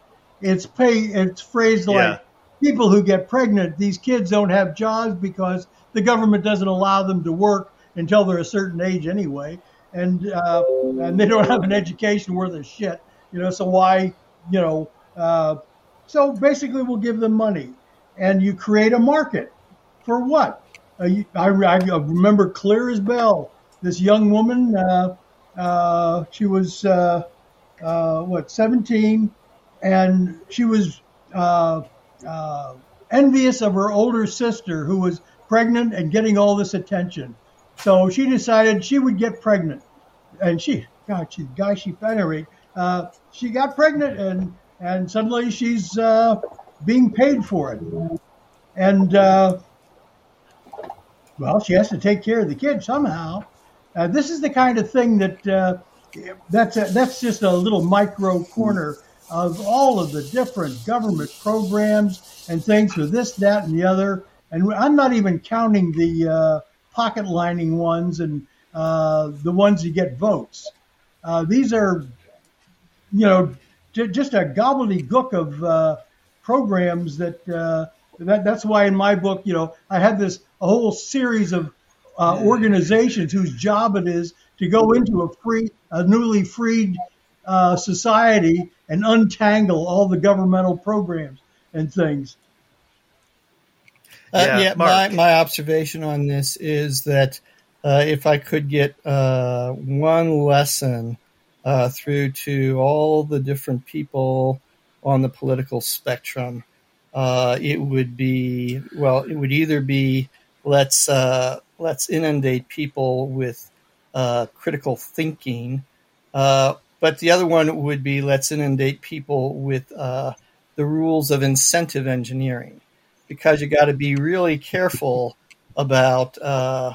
It's pay. It's phrased yeah. like people who get pregnant. These kids don't have jobs because the government doesn't allow them to work until they're a certain age anyway, and uh, and they don't have an education worth a shit. You know, so why, you know, uh, so basically we'll give them money, and you create a market for what? Uh, I, I remember clear as bell this young woman. Uh, uh, she was uh, uh, what 17, and she was uh, envious of her older sister who was pregnant and getting all this attention. So she decided she would get pregnant, and she, God, she, guy, she uh, she got pregnant, and and suddenly she's being paid for it, and well, she has to take care of the kid somehow. Uh, this is the kind of thing that uh, that's a, that's just a little micro corner of all of the different government programs and things for this, that, and the other. And I'm not even counting the uh, pocket lining ones and uh, the ones that get votes. Uh, these are, you know, j- just a gobbledygook of uh, programs that, that that's why in my book, you know, I had this a whole series of uh, organizations whose job it is to go into a free, a newly freed uh, society and untangle all the governmental programs and things. Uh, yeah, yeah my, my observation on this is that uh, if I could get uh, one lesson uh, through to all the different people on the political spectrum, it would be well, it would either be let's uh, let's inundate people with uh, critical thinking, uh, but the other one would be let's inundate people with uh, the rules of incentive engineering, because you got to be really careful about uh,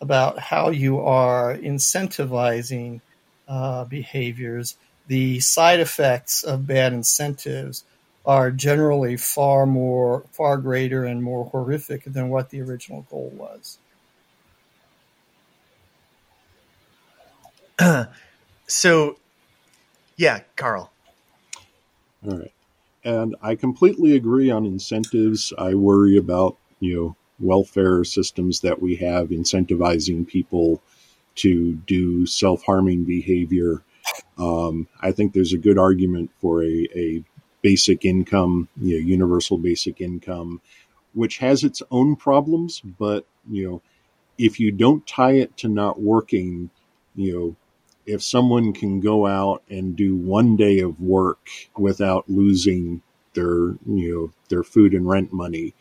about how you are incentivizing uh, behaviors. The side effects of bad incentives are generally far more, far greater and more horrific than what the original goal was. [CLEARS THROAT] so, yeah, Karl. All right. And I completely agree on incentives. I worry about, you know, welfare systems that we have incentivizing people to do self harming behavior. Um, I think there's a good argument for a, a basic income, you know, universal basic income, which has its own problems, but you know, if you don't tie it to not working, you know, if someone can go out and do one day of work without losing their, you know, their food and rent money,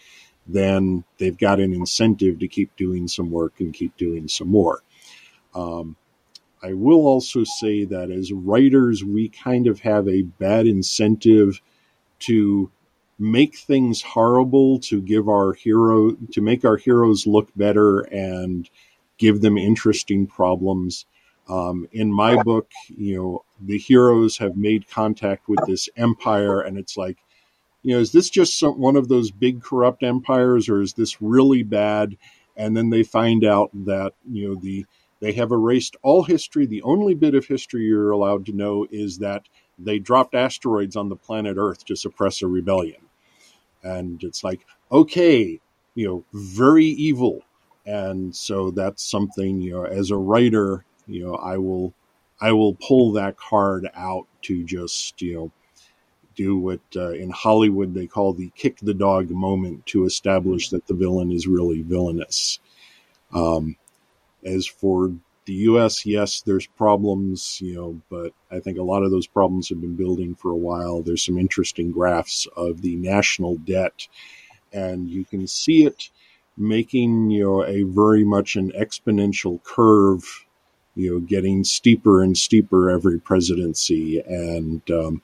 then they've got an incentive to keep doing some work and keep doing some more. Um, I will also say that as writers, we kind of have a bad incentive to make things horrible to give our hero to make our heroes look better and give them interesting problems. Um, in my book, you know, the heroes have made contact with this empire, and it's like, you know, is this just some, one of those big corrupt empires, or is this really bad? And then they find out that you know the they have erased all history. The only bit of history you're allowed to know is that they dropped asteroids on the planet Earth to suppress a rebellion. And it's like, okay, you know, very evil. And so that's something, you know, as a writer, you know, I will I will pull that card out to just, you know, do what uh, in Hollywood they call the kick the dog moment to establish that the villain is really villainous. Um, as for the U.S., yes, there's problems, you know, but I think a lot of those problems have been building for a while. There's some interesting graphs of the national debt, and you can see it making, you know, a very much an exponential curve, you know, getting steeper and steeper every presidency, and um,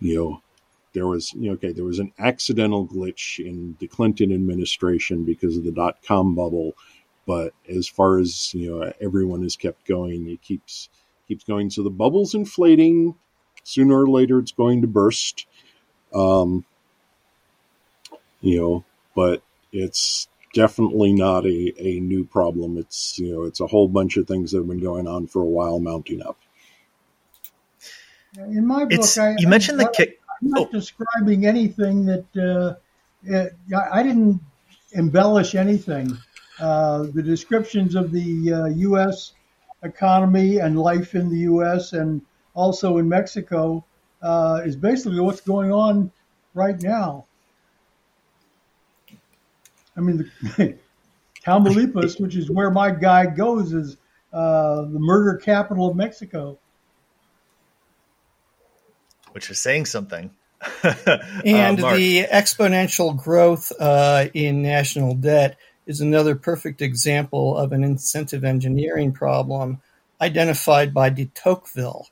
you know. There was, you know, okay, there was an accidental glitch in the Clinton administration because of the dot com bubble, but as far as you know, everyone has kept going. It keeps keeps going. So the bubble's inflating. Sooner or later, it's going to burst. Um, you know, but it's definitely not a, a new problem. It's you know it's a whole bunch of things that have been going on for a while mounting up. In my book, I, you mentioned I, the kick. I'm not oh. describing anything that uh, it, I didn't embellish anything. Uh, the descriptions of the uh, U.S. economy and life in the U.S. and also in Mexico uh, is basically what's going on right now. I mean, the, [LAUGHS] Tamaulipas, which is where my guide goes, is uh, the murder capital of Mexico. Which is saying something. [LAUGHS] and uh, the exponential growth uh, in national debt is another perfect example of an incentive engineering problem identified by de Tocqueville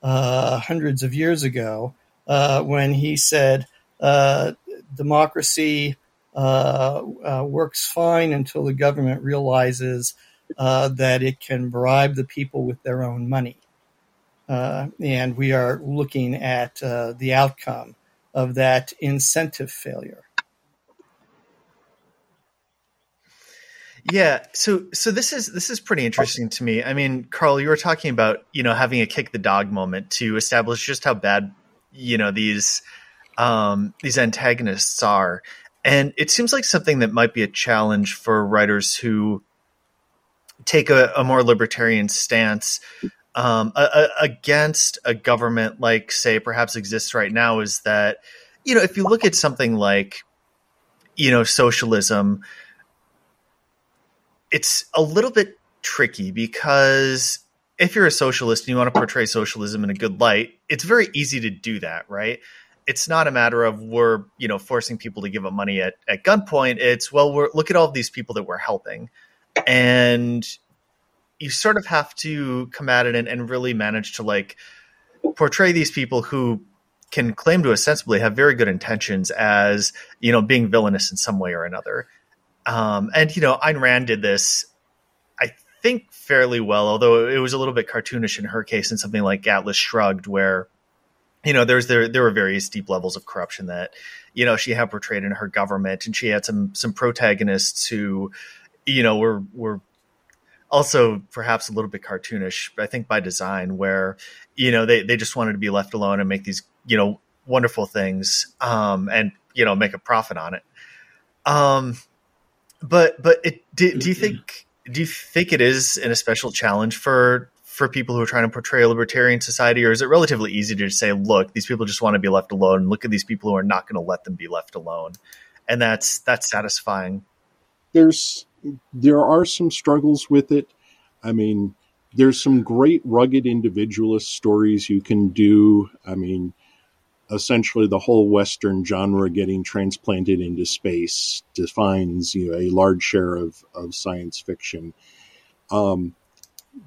uh, hundreds of years ago uh, when he said uh, democracy uh, uh, works fine until the government realizes that it can bribe the people with their own money. and we are looking at the outcome of that incentive failure. Yeah, so so this is this is pretty interesting to me. I mean, Karl, you were talking about you know having a kick the dog moment to establish just how bad you know these um, these antagonists are, and it seems like something that might be a challenge for writers who take a, a more libertarian stance um, a, a, against a government like, say, perhaps exists right now. Is that you know if you look at something like you know socialism, it's a little bit tricky because if you're a socialist and you want to portray socialism in a good light, it's very easy to do that, right? it's not a matter of we're you know forcing people to give up money at, at gunpoint. It's well we're look at all these people that we're helping. And you sort of have to come at it and, and really manage to like portray these people who can claim to ostensibly have very good intentions as you know being villainous in some way or another um, and you know Ayn Rand did this I think fairly well although it was a little bit cartoonish in her case in something like Atlas Shrugged where you know, there's there there were various deep levels of corruption that, you know, she had portrayed in her government, and she had some some protagonists who, you know, were were also perhaps a little bit cartoonish, I think by design, where, you know, they they just wanted to be left alone and make these, you know, wonderful things, um, and you know, make a profit on it. Um, but but it, do, do you mm-hmm. think do you think it is an especial challenge for for people who are trying to portray a libertarian society, or is it relatively easy to say, look, these people just want to be left alone. Look at these people who are not going to let them be left alone, and that's that's satisfying. There's there are some struggles with it. I mean, there's some great rugged individualist stories you can do. I mean, essentially the whole Western genre getting transplanted into space defines you know, a large share of, of science fiction. Um,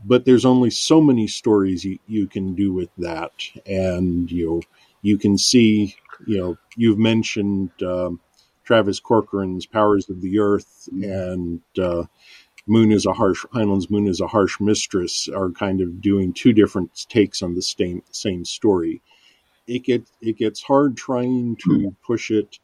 but there's only so many stories you, you can do with that. And you know you can see you know you've mentioned um, travis corcoran's powers of the earth and uh, moon is a harsh heinlein's moon is a harsh mistress are kind of doing two different takes on the same same story it gets it gets hard trying to mm-hmm. push it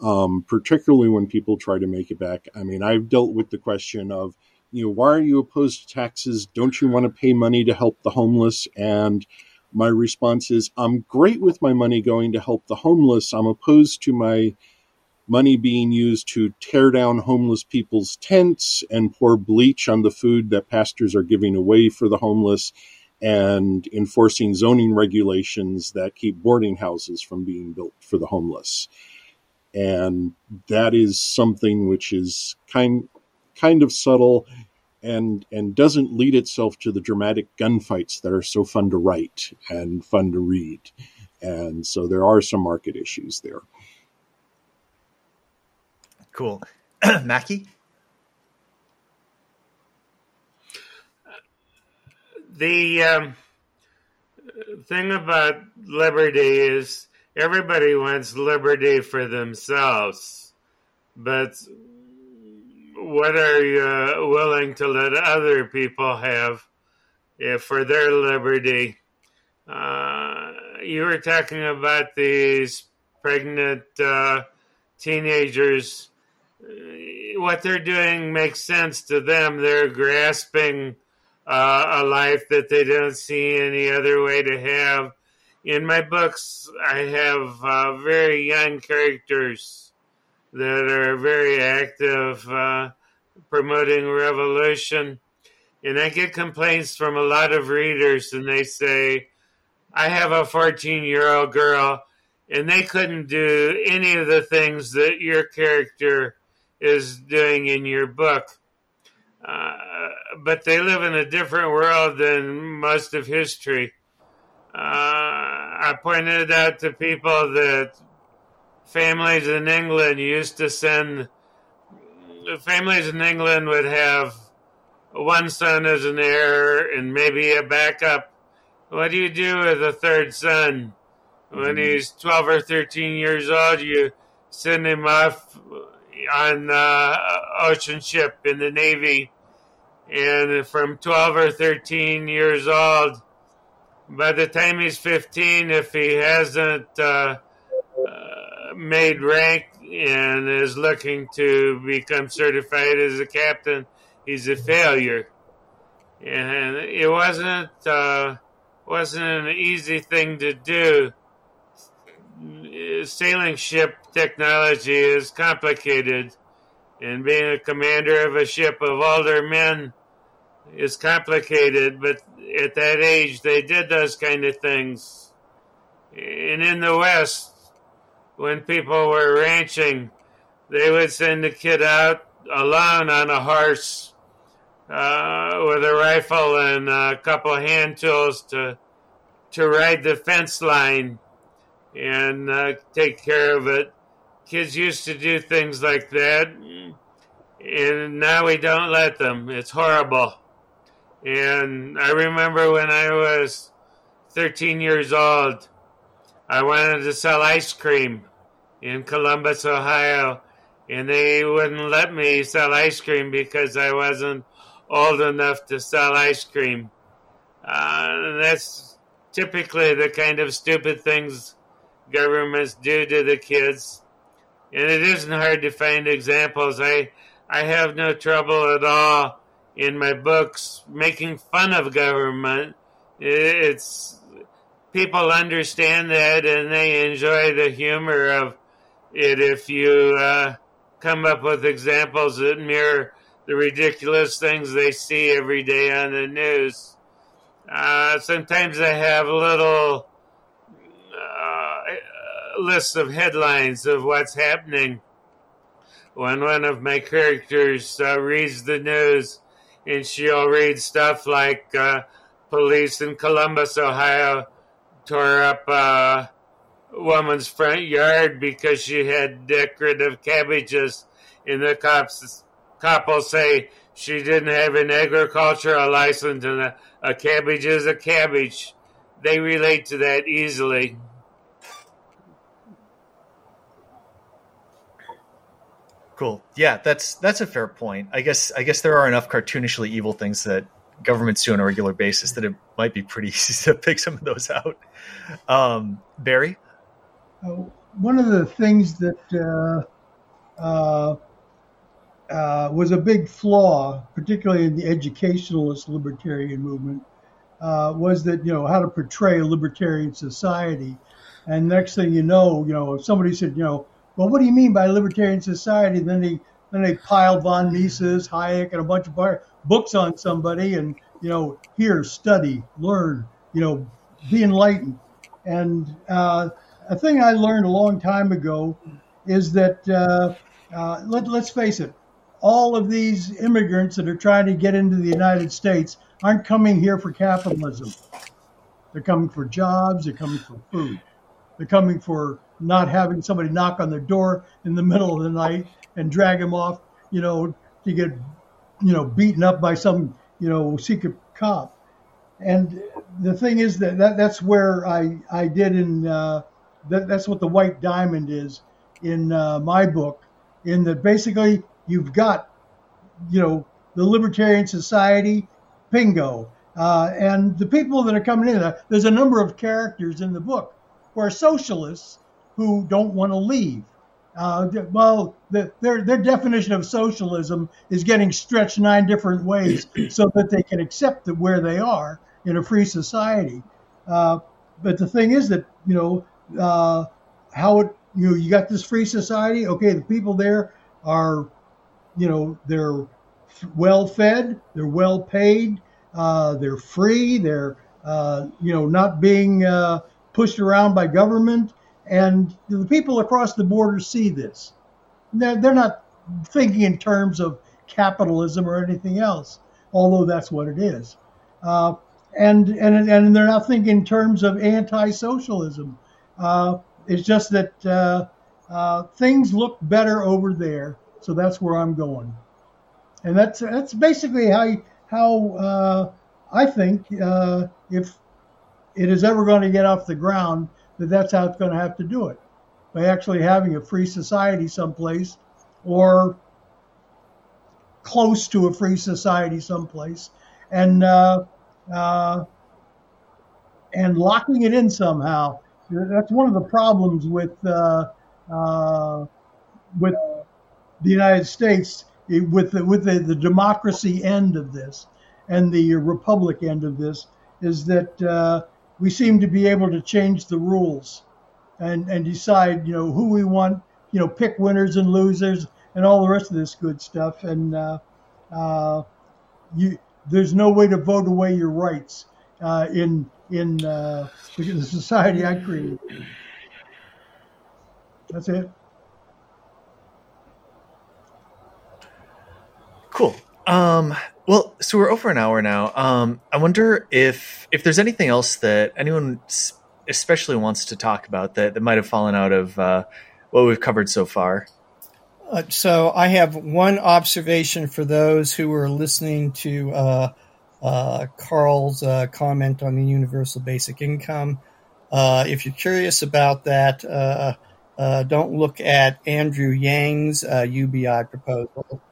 um, particularly when people try to make it back i mean i've dealt with the question of you know, why are you opposed to taxes? Don't you want to pay money to help the homeless? And my response is, I'm great with my money going to help the homeless. I'm opposed to my money being used to tear down homeless people's tents and pour bleach on the food that pastors are giving away for the homeless and enforcing zoning regulations that keep boarding houses from being built for the homeless. And that is something which is kind kind of subtle and and doesn't lead itself to the dramatic gunfights that are so fun to write and fun to read. And so there are some market issues there. Cool. [CLEARS THROAT] Mackey? The um, thing about liberty is everybody wants liberty for themselves, but what are you willing to let other people have if for their liberty? Uh, you were talking about these pregnant uh, teenagers. what they're doing makes sense to them. They're grasping uh, a life that they don't see any other way to have. In my books, I have uh, very young characters that are very active, uh, promoting revolution. And I get complaints from a lot of readers, and they say, I have a 14 year old girl, and they couldn't do any of the things that your character is doing in your book. Uh, but they live in a different world than most of history. Uh, I pointed out to people that families in England used to send, families in England would have one son as an heir and maybe a backup. What do you do with a third son? When mm-hmm. he's 12 or 13 years old, you send him off on uh, ocean ship in the Navy. And from 12 or 13 years old, by the time he's 15, if he hasn't uh, uh, made rank and is looking to become certified as a captain, he's a failure. And it wasn't uh, wasn't an easy thing to do. Sailing ship technology is complicated, and being a commander of a ship of older men is complicated. But at that age, they did those kind of things. And in the West, when people were ranching, they would send a kid out alone on a horse uh, with a rifle and a couple of hand tools to to ride the fence line and uh, take care of it. Kids used to do things like that, and now we don't let them. It's horrible. And I remember when I was 13 years old, I wanted to sell ice cream in Columbus, Ohio, and they wouldn't let me sell ice cream because I wasn't old enough to sell ice cream. Uh, that's typically the kind of stupid things governments do to the kids. And it isn't hard to find examples. I I have no trouble at all in my books making fun of government. It's people understand that and they enjoy the humor of it if you uh, come up with examples that mirror the ridiculous things they see every day on the news. Uh, sometimes I have little lists of headlines of what's happening. When one of my characters uh, reads the news, and she'll read stuff like uh, police in Columbus, Ohio, tore up a woman's front yard because she had decorative cabbages, and the cops cop will say she didn't have an agricultural license and a, a cabbage is a cabbage. They relate to that easily. Cool. Yeah, that's that's a fair point. I guess I guess there are enough cartoonishly evil things that governments do on a regular basis that it might be pretty [LAUGHS] easy to pick some of those out. Um, Barry, uh, one of the things that uh, uh, uh, was a big flaw, particularly in the educationalist libertarian movement, uh, was that you know how to portray a libertarian society. And next thing you know, you know, if somebody said, you know, well, what do you mean by libertarian society? Then they then they pile von Mises, Hayek, and a bunch of books on somebody, and you know, here, study, learn, you know, be enlightened. And uh, a thing I learned a long time ago is that uh, uh, let, let's face it, all of these immigrants that are trying to get into the United States aren't coming here for capitalism. They're coming for jobs, they're coming for food. They're coming for not having somebody knock on their door in the middle of the night and drag them off, you know, to get, you know, beaten up by some, you know, secret cop. And the thing is that, that that's where I, I did in, uh, that, that's what the white diamond is in uh, my book, in that basically You've got, you know, the Libertarian Society, Pingo, uh, and the people that are coming in. Uh, there's a number of characters in the book who are socialists who don't want to leave. Uh, well, the, their their definition of socialism is getting stretched nine different ways so that they can accept that where they are in a free society. Uh, but the thing is that you know uh, how it you know you got this free society. Okay, the people there are you know they're well fed, they're well paid, uh, they're free, they're uh, you know not being uh, pushed around by government and the people across the border see this. They're, they're not thinking in terms of capitalism or anything else, although that's what it is. Uh, and, and, and they're not thinking in terms of anti socialism. Uh, it's just that uh, uh, things look better over there, so that's where I'm going. And that's, that's basically how, how uh, I think uh, if it is ever going to get off the ground, that that's how it's going to have to do it by actually having a free society someplace or close to a free society someplace and uh, uh, and locking it in somehow. That's one of the problems with uh, uh with the United States with the, with the, the, democracy end of this and the republic end of this is that uh, we seem to be able to change the rules and, and decide, you know, who we want, you know, pick winners and losers and all the rest of this good stuff. And uh, uh, you, there's no way to vote away your rights uh, in in uh, the society I created. That's it. Cool. Um, well, so we're over an hour now. Um, I wonder if if there's anything else that anyone especially wants to talk about that, that might have fallen out of uh, what we've covered so far. Uh, so I have one observation for those who are listening to uh, uh Karl's uh, comment on the universal basic income. Uh, if you're curious about that, don't look at Andrew Yang's UBI proposal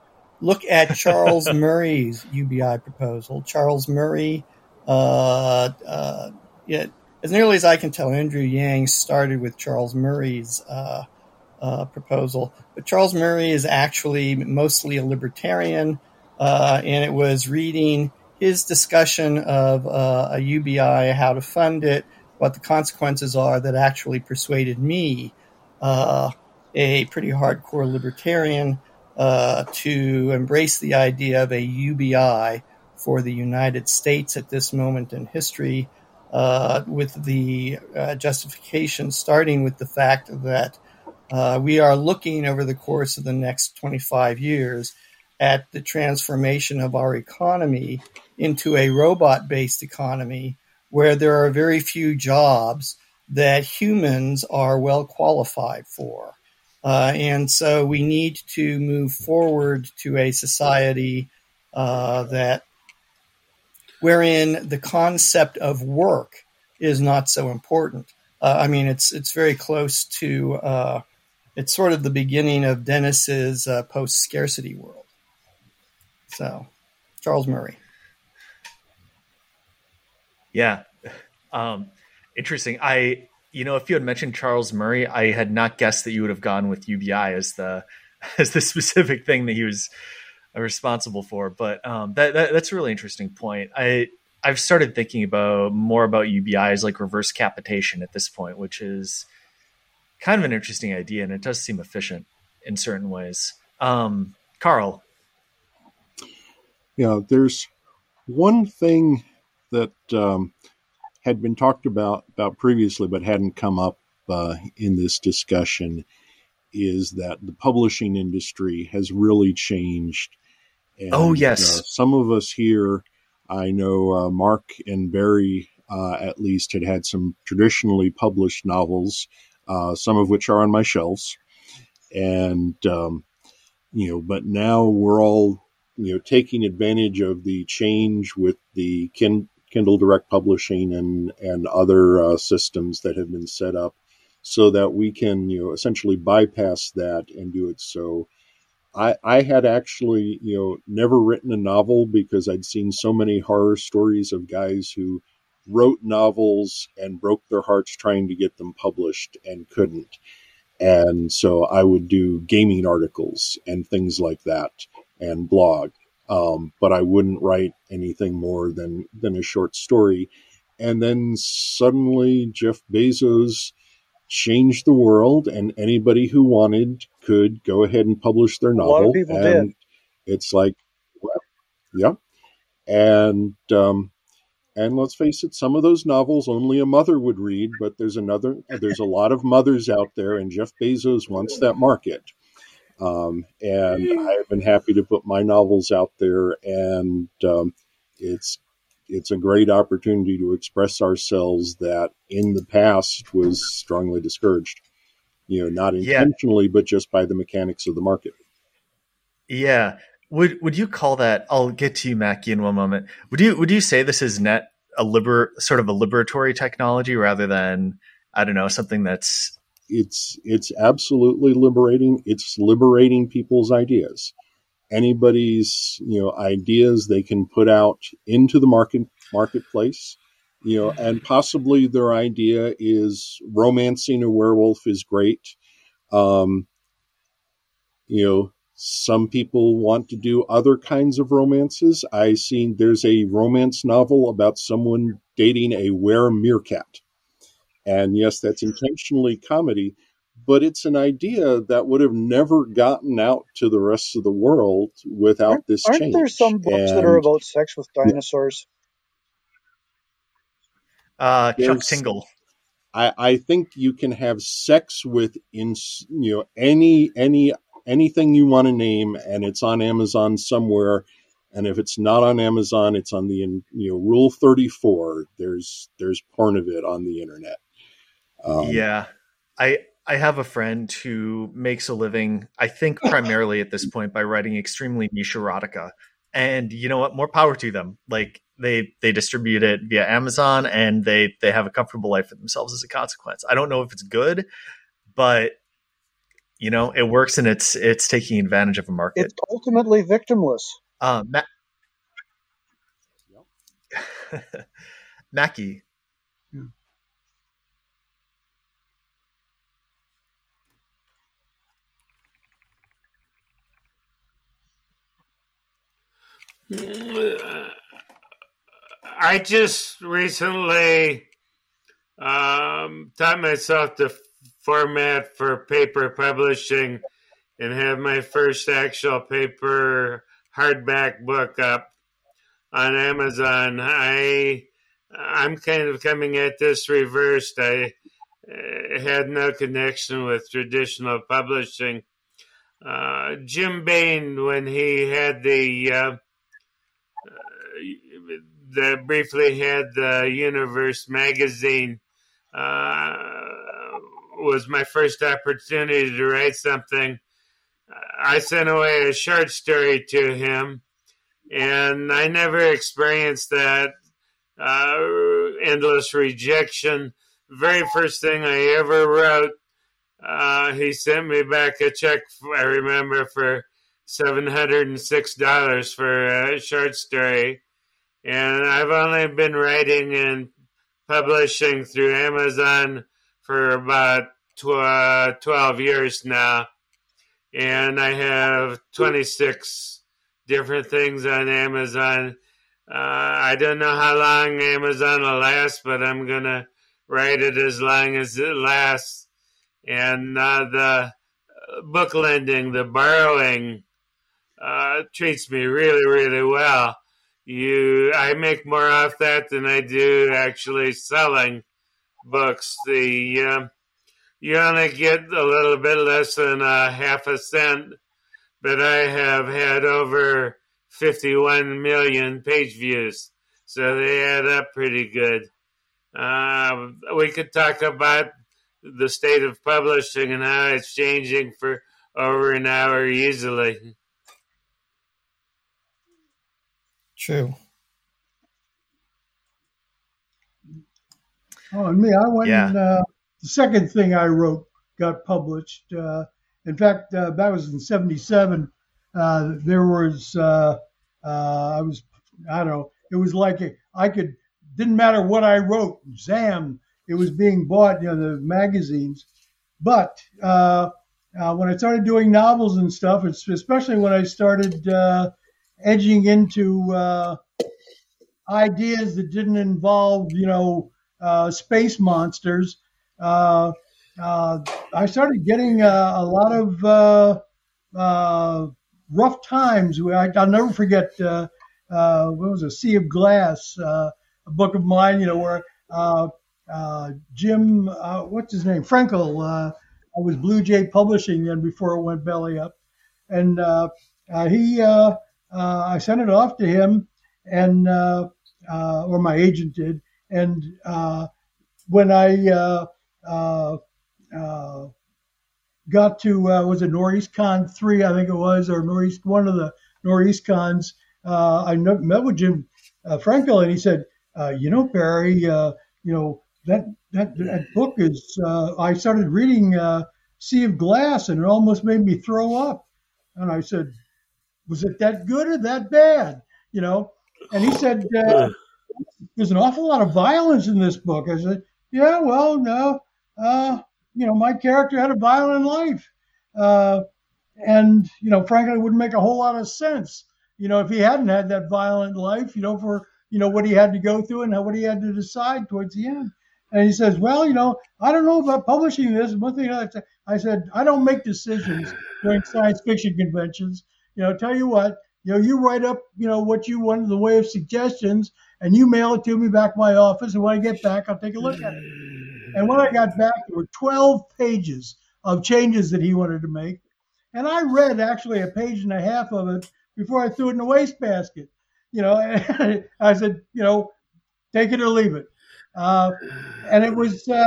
look at Charles [LAUGHS] Murray's UBI proposal. Charles Murray, uh, uh, yeah, as nearly as I can tell, Andrew Yang started with Charles Murray's uh, uh proposal, but Charles Murray is actually mostly a libertarian, uh, and it was reading his discussion of uh, a UBI, how to fund it, what the consequences are, that actually persuaded me, a pretty hardcore libertarian, uh, to embrace the idea of a UBI for the United States at this moment in history, uh, with the uh, justification starting with the fact that uh, we are looking over the course of the next 25 years at the transformation of our economy into a robot based economy where there are very few jobs that humans are well qualified for. Uh, and so we need to move forward to a society uh, that wherein the concept of work is not so important. Uh, I mean, it's it's very close to uh, it's sort of the beginning of Dennis's uh, post scarcity world. So, Charles Murray. Yeah, um, interesting. I you know, if you had mentioned Charles Murray, I had not guessed that you would have gone with UBI as the [LAUGHS] as the specific thing that he was responsible for. But um, that, that, that's a really interesting point. I I've started thinking about more about UBI as like reverse capitation at this point, which is kind of an interesting idea, and it does seem efficient in certain ways. Um, Karl, yeah, there's one thing that um, had been talked about about previously, but hadn't come up uh, in this discussion, is that the publishing industry has really changed. And, oh yes, uh, some of us here, I know uh, Marc and Barry uh, at least had had some traditionally published novels, uh, some of which are on my shelves, and um, you know, but now we're all you know taking advantage of the change with the kin- Kindle Direct Publishing and and other uh, systems that have been set up, so that we can you know essentially bypass that and do it. So, I I had actually you know never written a novel because I'd seen so many horror stories of guys who wrote novels and broke their hearts trying to get them published and couldn't. And so I would do gaming articles and things like that and blog. Um, but I wouldn't write anything more than, than a short story. And then suddenly Jeff Bezos changed the world, and anybody who wanted could go ahead and publish their novel. A lot of people and did. It's like, well, yeah. And um, and let's face it, some of those novels only a mother would read, but there's another, there's a lot of mothers out there, and Jeff Bezos wants that market. Um, and I've been happy to put my novels out there, and um, it's it's a great opportunity to express ourselves that in the past was strongly discouraged. You know, not intentionally, yeah. but just by the mechanics of the market. Yeah, would would you call that? I'll get to you, Mackey, in one moment. Would you would you say this is net a liber sort of a liberatory technology rather than I don't know something that's it's it's absolutely liberating. It's liberating people's ideas. Anybody's you know ideas they can put out into the market marketplace. You know, and possibly their idea is romancing a werewolf is great. Um, you know, some people want to do other kinds of romances. I seen there's a romance novel about someone dating a were meerkat. And yes, that's intentionally comedy, but it's an idea that would have never gotten out to the rest of the world without aren't, this aren't change. there some books and, that are about sex with dinosaurs? Uh, Chuck Tingle. I, I think you can have sex with in you know any any anything you want to name, and it's on Amazon somewhere. And if it's not on Amazon, it's on the you know Rule Thirty Four. There's there's porn of it on the internet. Um, yeah, I I have a friend who makes a living, I think primarily at this point, by writing extremely niche erotica. And you know what? More power to them. Like they they distribute it via Amazon, and they they have a comfortable life for themselves as a consequence. I don't know if it's good, but you know it works and it's it's taking advantage of a market it's ultimately victimless uh, Ma- [LAUGHS] mackey I just recently um, taught myself the format for paper publishing and have my first actual paper hardback book up on Amazon. I I'm kind of coming at this reversed. I uh, had no connection with traditional publishing. Uh, Jim Baen, when he had the uh, the briefly had the Universe magazine, uh, was my first opportunity to write something. I sent away a short story to him, and I never experienced that uh, endless rejection. Very first thing I ever wrote, uh, he sent me back a check. I remember for seven hundred and six dollars for a short story, and I've only been writing and publishing through Amazon for about tw- 12 years now. And I have 26 different things on Amazon. Uh, I don't know how long Amazon will last, but I'm to write it as long as it lasts. And uh, the book lending, the borrowing, uh, treats me really, really well. You, I make more off that than I do actually selling books. The uh, you only get a little bit less than a half a cent, but I have had over 51 million page views, so they add up pretty good. Uh, we could talk about the state of publishing and how it's changing for over an hour easily. True. Oh, and me, I went yeah. and uh, the second thing I wrote got published. Uh, in fact, uh, that was in '77. Uh, there was uh, uh, I was I don't know. It was like a, I could didn't matter what I wrote. Zam, it was being bought. You know the magazines. but uh, uh, when I started doing novels and stuff, it's especially when I started uh, edging into uh, ideas that didn't involve, you know, uh, space monsters. Uh, uh, I started getting a lot of rough times. I, will never forget. what was a Sea of Glass, a book of mine, you know, where Jim, what's his name, Frenkel I was Bluejay Publishing then before it went belly up, and uh, uh, he uh, uh I sent it off to him and uh, uh, or my agent did, and when I got to was it Noreascon three I think it was or Northeast one of the Noreascons I met with Jim Frenkel and he said you know Barry you know that that that book is. Uh, I started reading uh, Sea of Glass, and it almost made me throw up. And I said, "Was it that good or that bad?" You know. And he said, uh, "There's an awful lot of violence in this book." I said, "Yeah, well, no, uh, you know, my character had a violent life, uh, and you know, frankly, it wouldn't make a whole lot of sense, you know, if he hadn't had that violent life, you know, for you know what he had to go through and what he had to decide towards the end." And he says, Well, you know, I don't know about publishing this. One thing I said, I don't make decisions during science fiction conventions. You know, tell you what, you know, you write up, you know, what you want in the way of suggestions and you mail it to me back my office. And when I get back, I'll take a look at it. And when I got back, there were 12 pages of changes that he wanted to make. And I read actually a page and a half of it before I threw it in the wastebasket. You know, [LAUGHS] I said, you know, take it or leave it. Uh, and it was uh,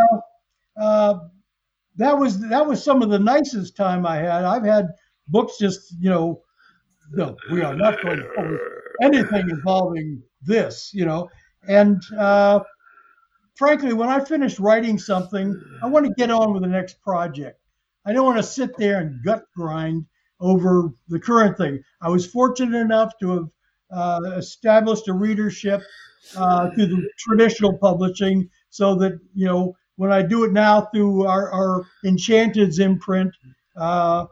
uh, that was that was some of the nicest time I had. I've had books just you know, no, we are not going to publish anything involving this, you know. And uh, frankly, when I finish writing something, I want to get on with the next project. I don't want to sit there and gut grind over the current thing. I was fortunate enough to have uh, established a readership uh, through the traditional publishing, so that you know when I do it now through our, our Enchanteds imprint, uh,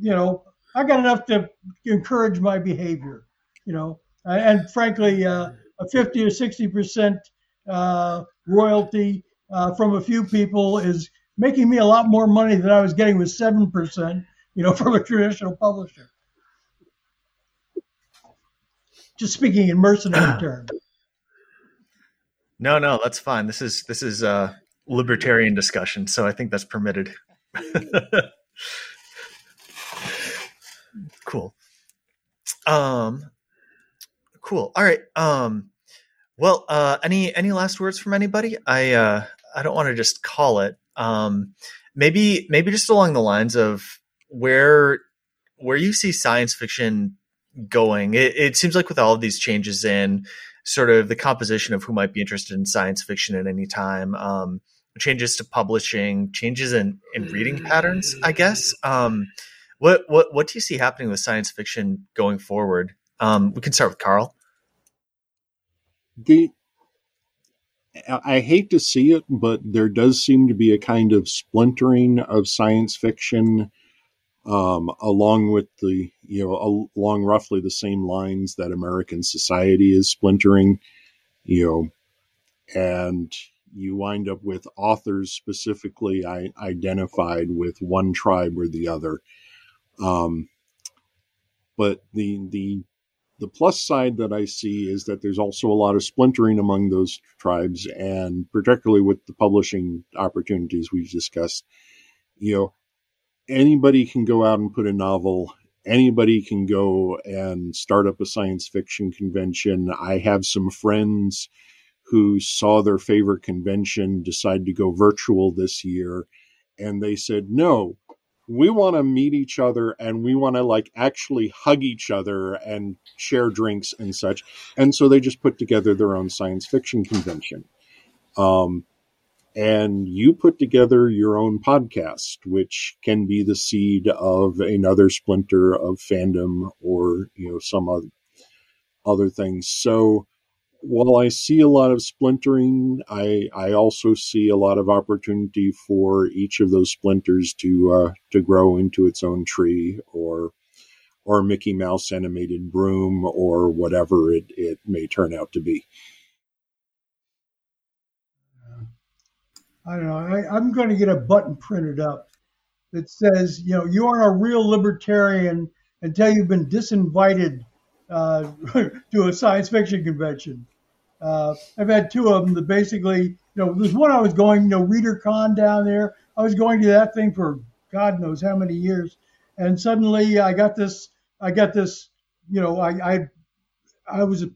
you know I got enough to encourage my behavior, you know, and frankly, uh, a fifty or sixty percent uh, royalty uh, from a few people is making me a lot more money than I was getting with seven percent, you know, [LAUGHS] from a traditional publisher. Just speaking in mercenary [CLEARS THROAT] terms. No, no, that's fine. This is this is a libertarian discussion, so I think that's permitted. [LAUGHS] cool. Um cool. All right. Um well, uh any any last words from anybody? I uh I don't want to just call it. Um maybe maybe just along the lines of where where you see science fiction going. It, it seems like with all of these changes in sort of the composition of who might be interested in science fiction at any time. Um, changes to publishing, changes in, in reading patterns, I guess. Um, what what what do you see happening with science fiction going forward? Um, we can start with Karl. The I hate to see it, but there does seem to be a kind of splintering of science fiction um, along with the you know along roughly the same lines that American society is splintering, you know, and you wind up with authors specifically identified with one tribe or the other. Um, but the the the plus side that I see is that there's also a lot of splintering among those tribes, and particularly with the publishing opportunities we've discussed. You know, anybody can go out and put a novel anybody can go and start up a science fiction convention i have some friends who saw their favorite convention decide to go virtual this year and they said no we want to meet each other and we want to like actually hug each other and share drinks and such and so they just put together their own science fiction convention um, and you put together your own podcast, which can be the seed of another splinter of fandom or you know some other other things. So while I see a lot of splintering, I I also see a lot of opportunity for each of those splinters to uh, to grow into its own tree or or Mickey Mouse animated broom or whatever it, it may turn out to be. I don't know. I, am going to get a button printed up that says, you know, you aren't a real libertarian until you've been disinvited uh, [LAUGHS] to a science fiction convention. Uh, I've had two of them that basically, you know, there's one I was going, you know, ReaderCon down there. I was going to that thing for God knows how many years, and suddenly I got this, I got this, you know, I, I, I was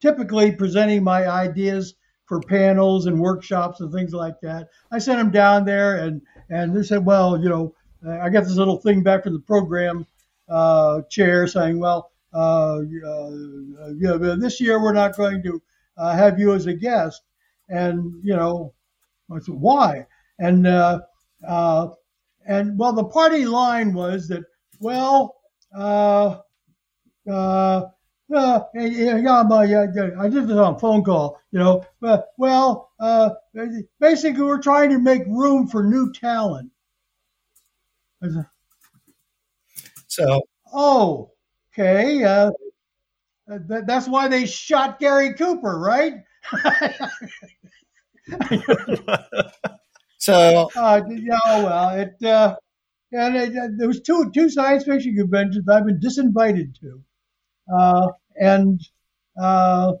typically presenting my ideas for panels and workshops and things like that. I sent them down there, and and they said, well, you know, I got this little thing back from the program uh, chair saying, well, uh, uh, this year we're not going to uh, have you as a guest. And, you know, I said, why? And, uh, uh, and well, the party line was that, well, uh, uh, uh, yeah, yeah, yeah, I did this on a phone call, you know, but, well, uh, basically we're trying to make room for new talent. So, oh, okay. Uh, that, that's why they shot Gary Cooper, right? so, [LAUGHS] uh, yeah, oh, well, it, uh, and it, uh, there was two two science fiction conventions I've been disinvited to, uh, and uh,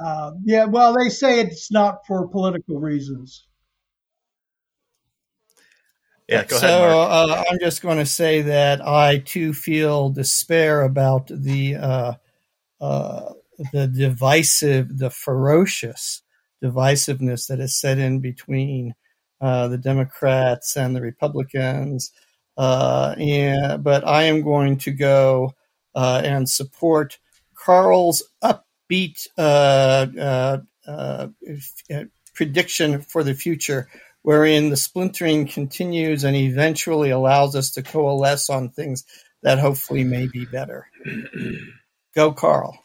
uh, yeah, well, they say it's not for political reasons. Yeah, go so, ahead. So uh, I'm just going to say that I too feel despair about the uh, uh, the divisive, the ferocious divisiveness that is set in between uh, the Democrats and the Republicans. Uh, and, but I am going to go uh, and support Karl's upbeat prediction for the future wherein the splintering continues and eventually allows us to coalesce on things that hopefully may be better. [CLEARS THROAT] Go, Karl.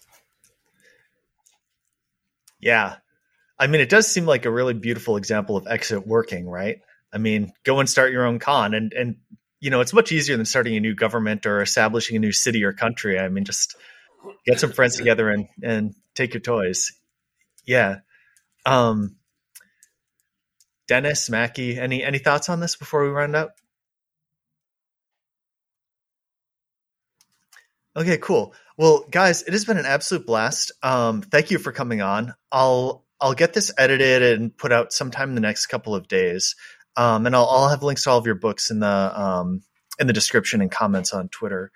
Yeah. I mean, it does seem like a really beautiful example of exit working, right? I mean, go and start your own con and, and, you know, it's much easier than starting a new government or establishing a new city or country. I mean, just get some friends together and, and take your toys. Yeah. Um, Dennis, Mackey, any any thoughts on this before we round up? Okay, cool. Well, guys, it has been an absolute blast. Um, thank you for coming on. I'll I'll get this edited and put out sometime in the next couple of days. Um, and I'll, I'll have links to all of your books in the um, in the description and comments on Twitter.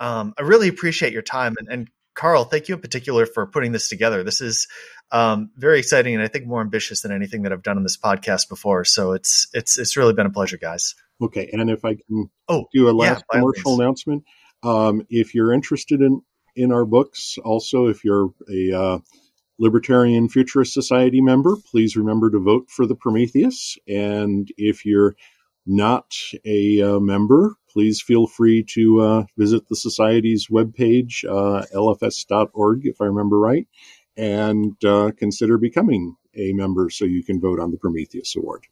Um, I really appreciate your time and, and Karl, thank you in particular for putting this together. This is um, very exciting and I think more ambitious than anything that I've done on this podcast before. So it's it's it's really been a pleasure, guys. Okay, and if I can oh, do a last yeah, commercial announcement, um, if you're interested in in our books, also if you're a uh, Libertarian Futurist Society member, please remember to vote for the Prometheus. And if you're not a uh, member, please feel free to uh, visit the Society's webpage, uh, lfs.org, if I remember right, and uh, consider becoming a member so you can vote on the Prometheus Award.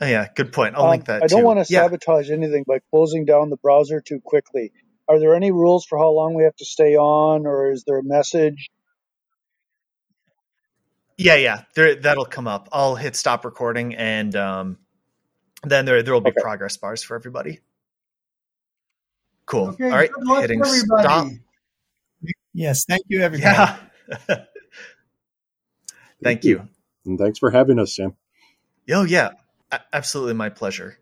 Oh, yeah, good point. I'll um, link that. I don't too. want to yeah. sabotage anything by closing down the browser too quickly. Are there any rules for how long we have to stay on, or is there a message? Yeah, yeah, there, that'll come up. I'll hit stop recording, and um, then there there will be okay. progress bars for everybody. Cool. Okay, All right. Hitting stop. Yes. Thank you, everybody. Yeah. [LAUGHS] thank, thank you. you. And thanks for having us, Sam. Oh, yeah. A- absolutely my pleasure.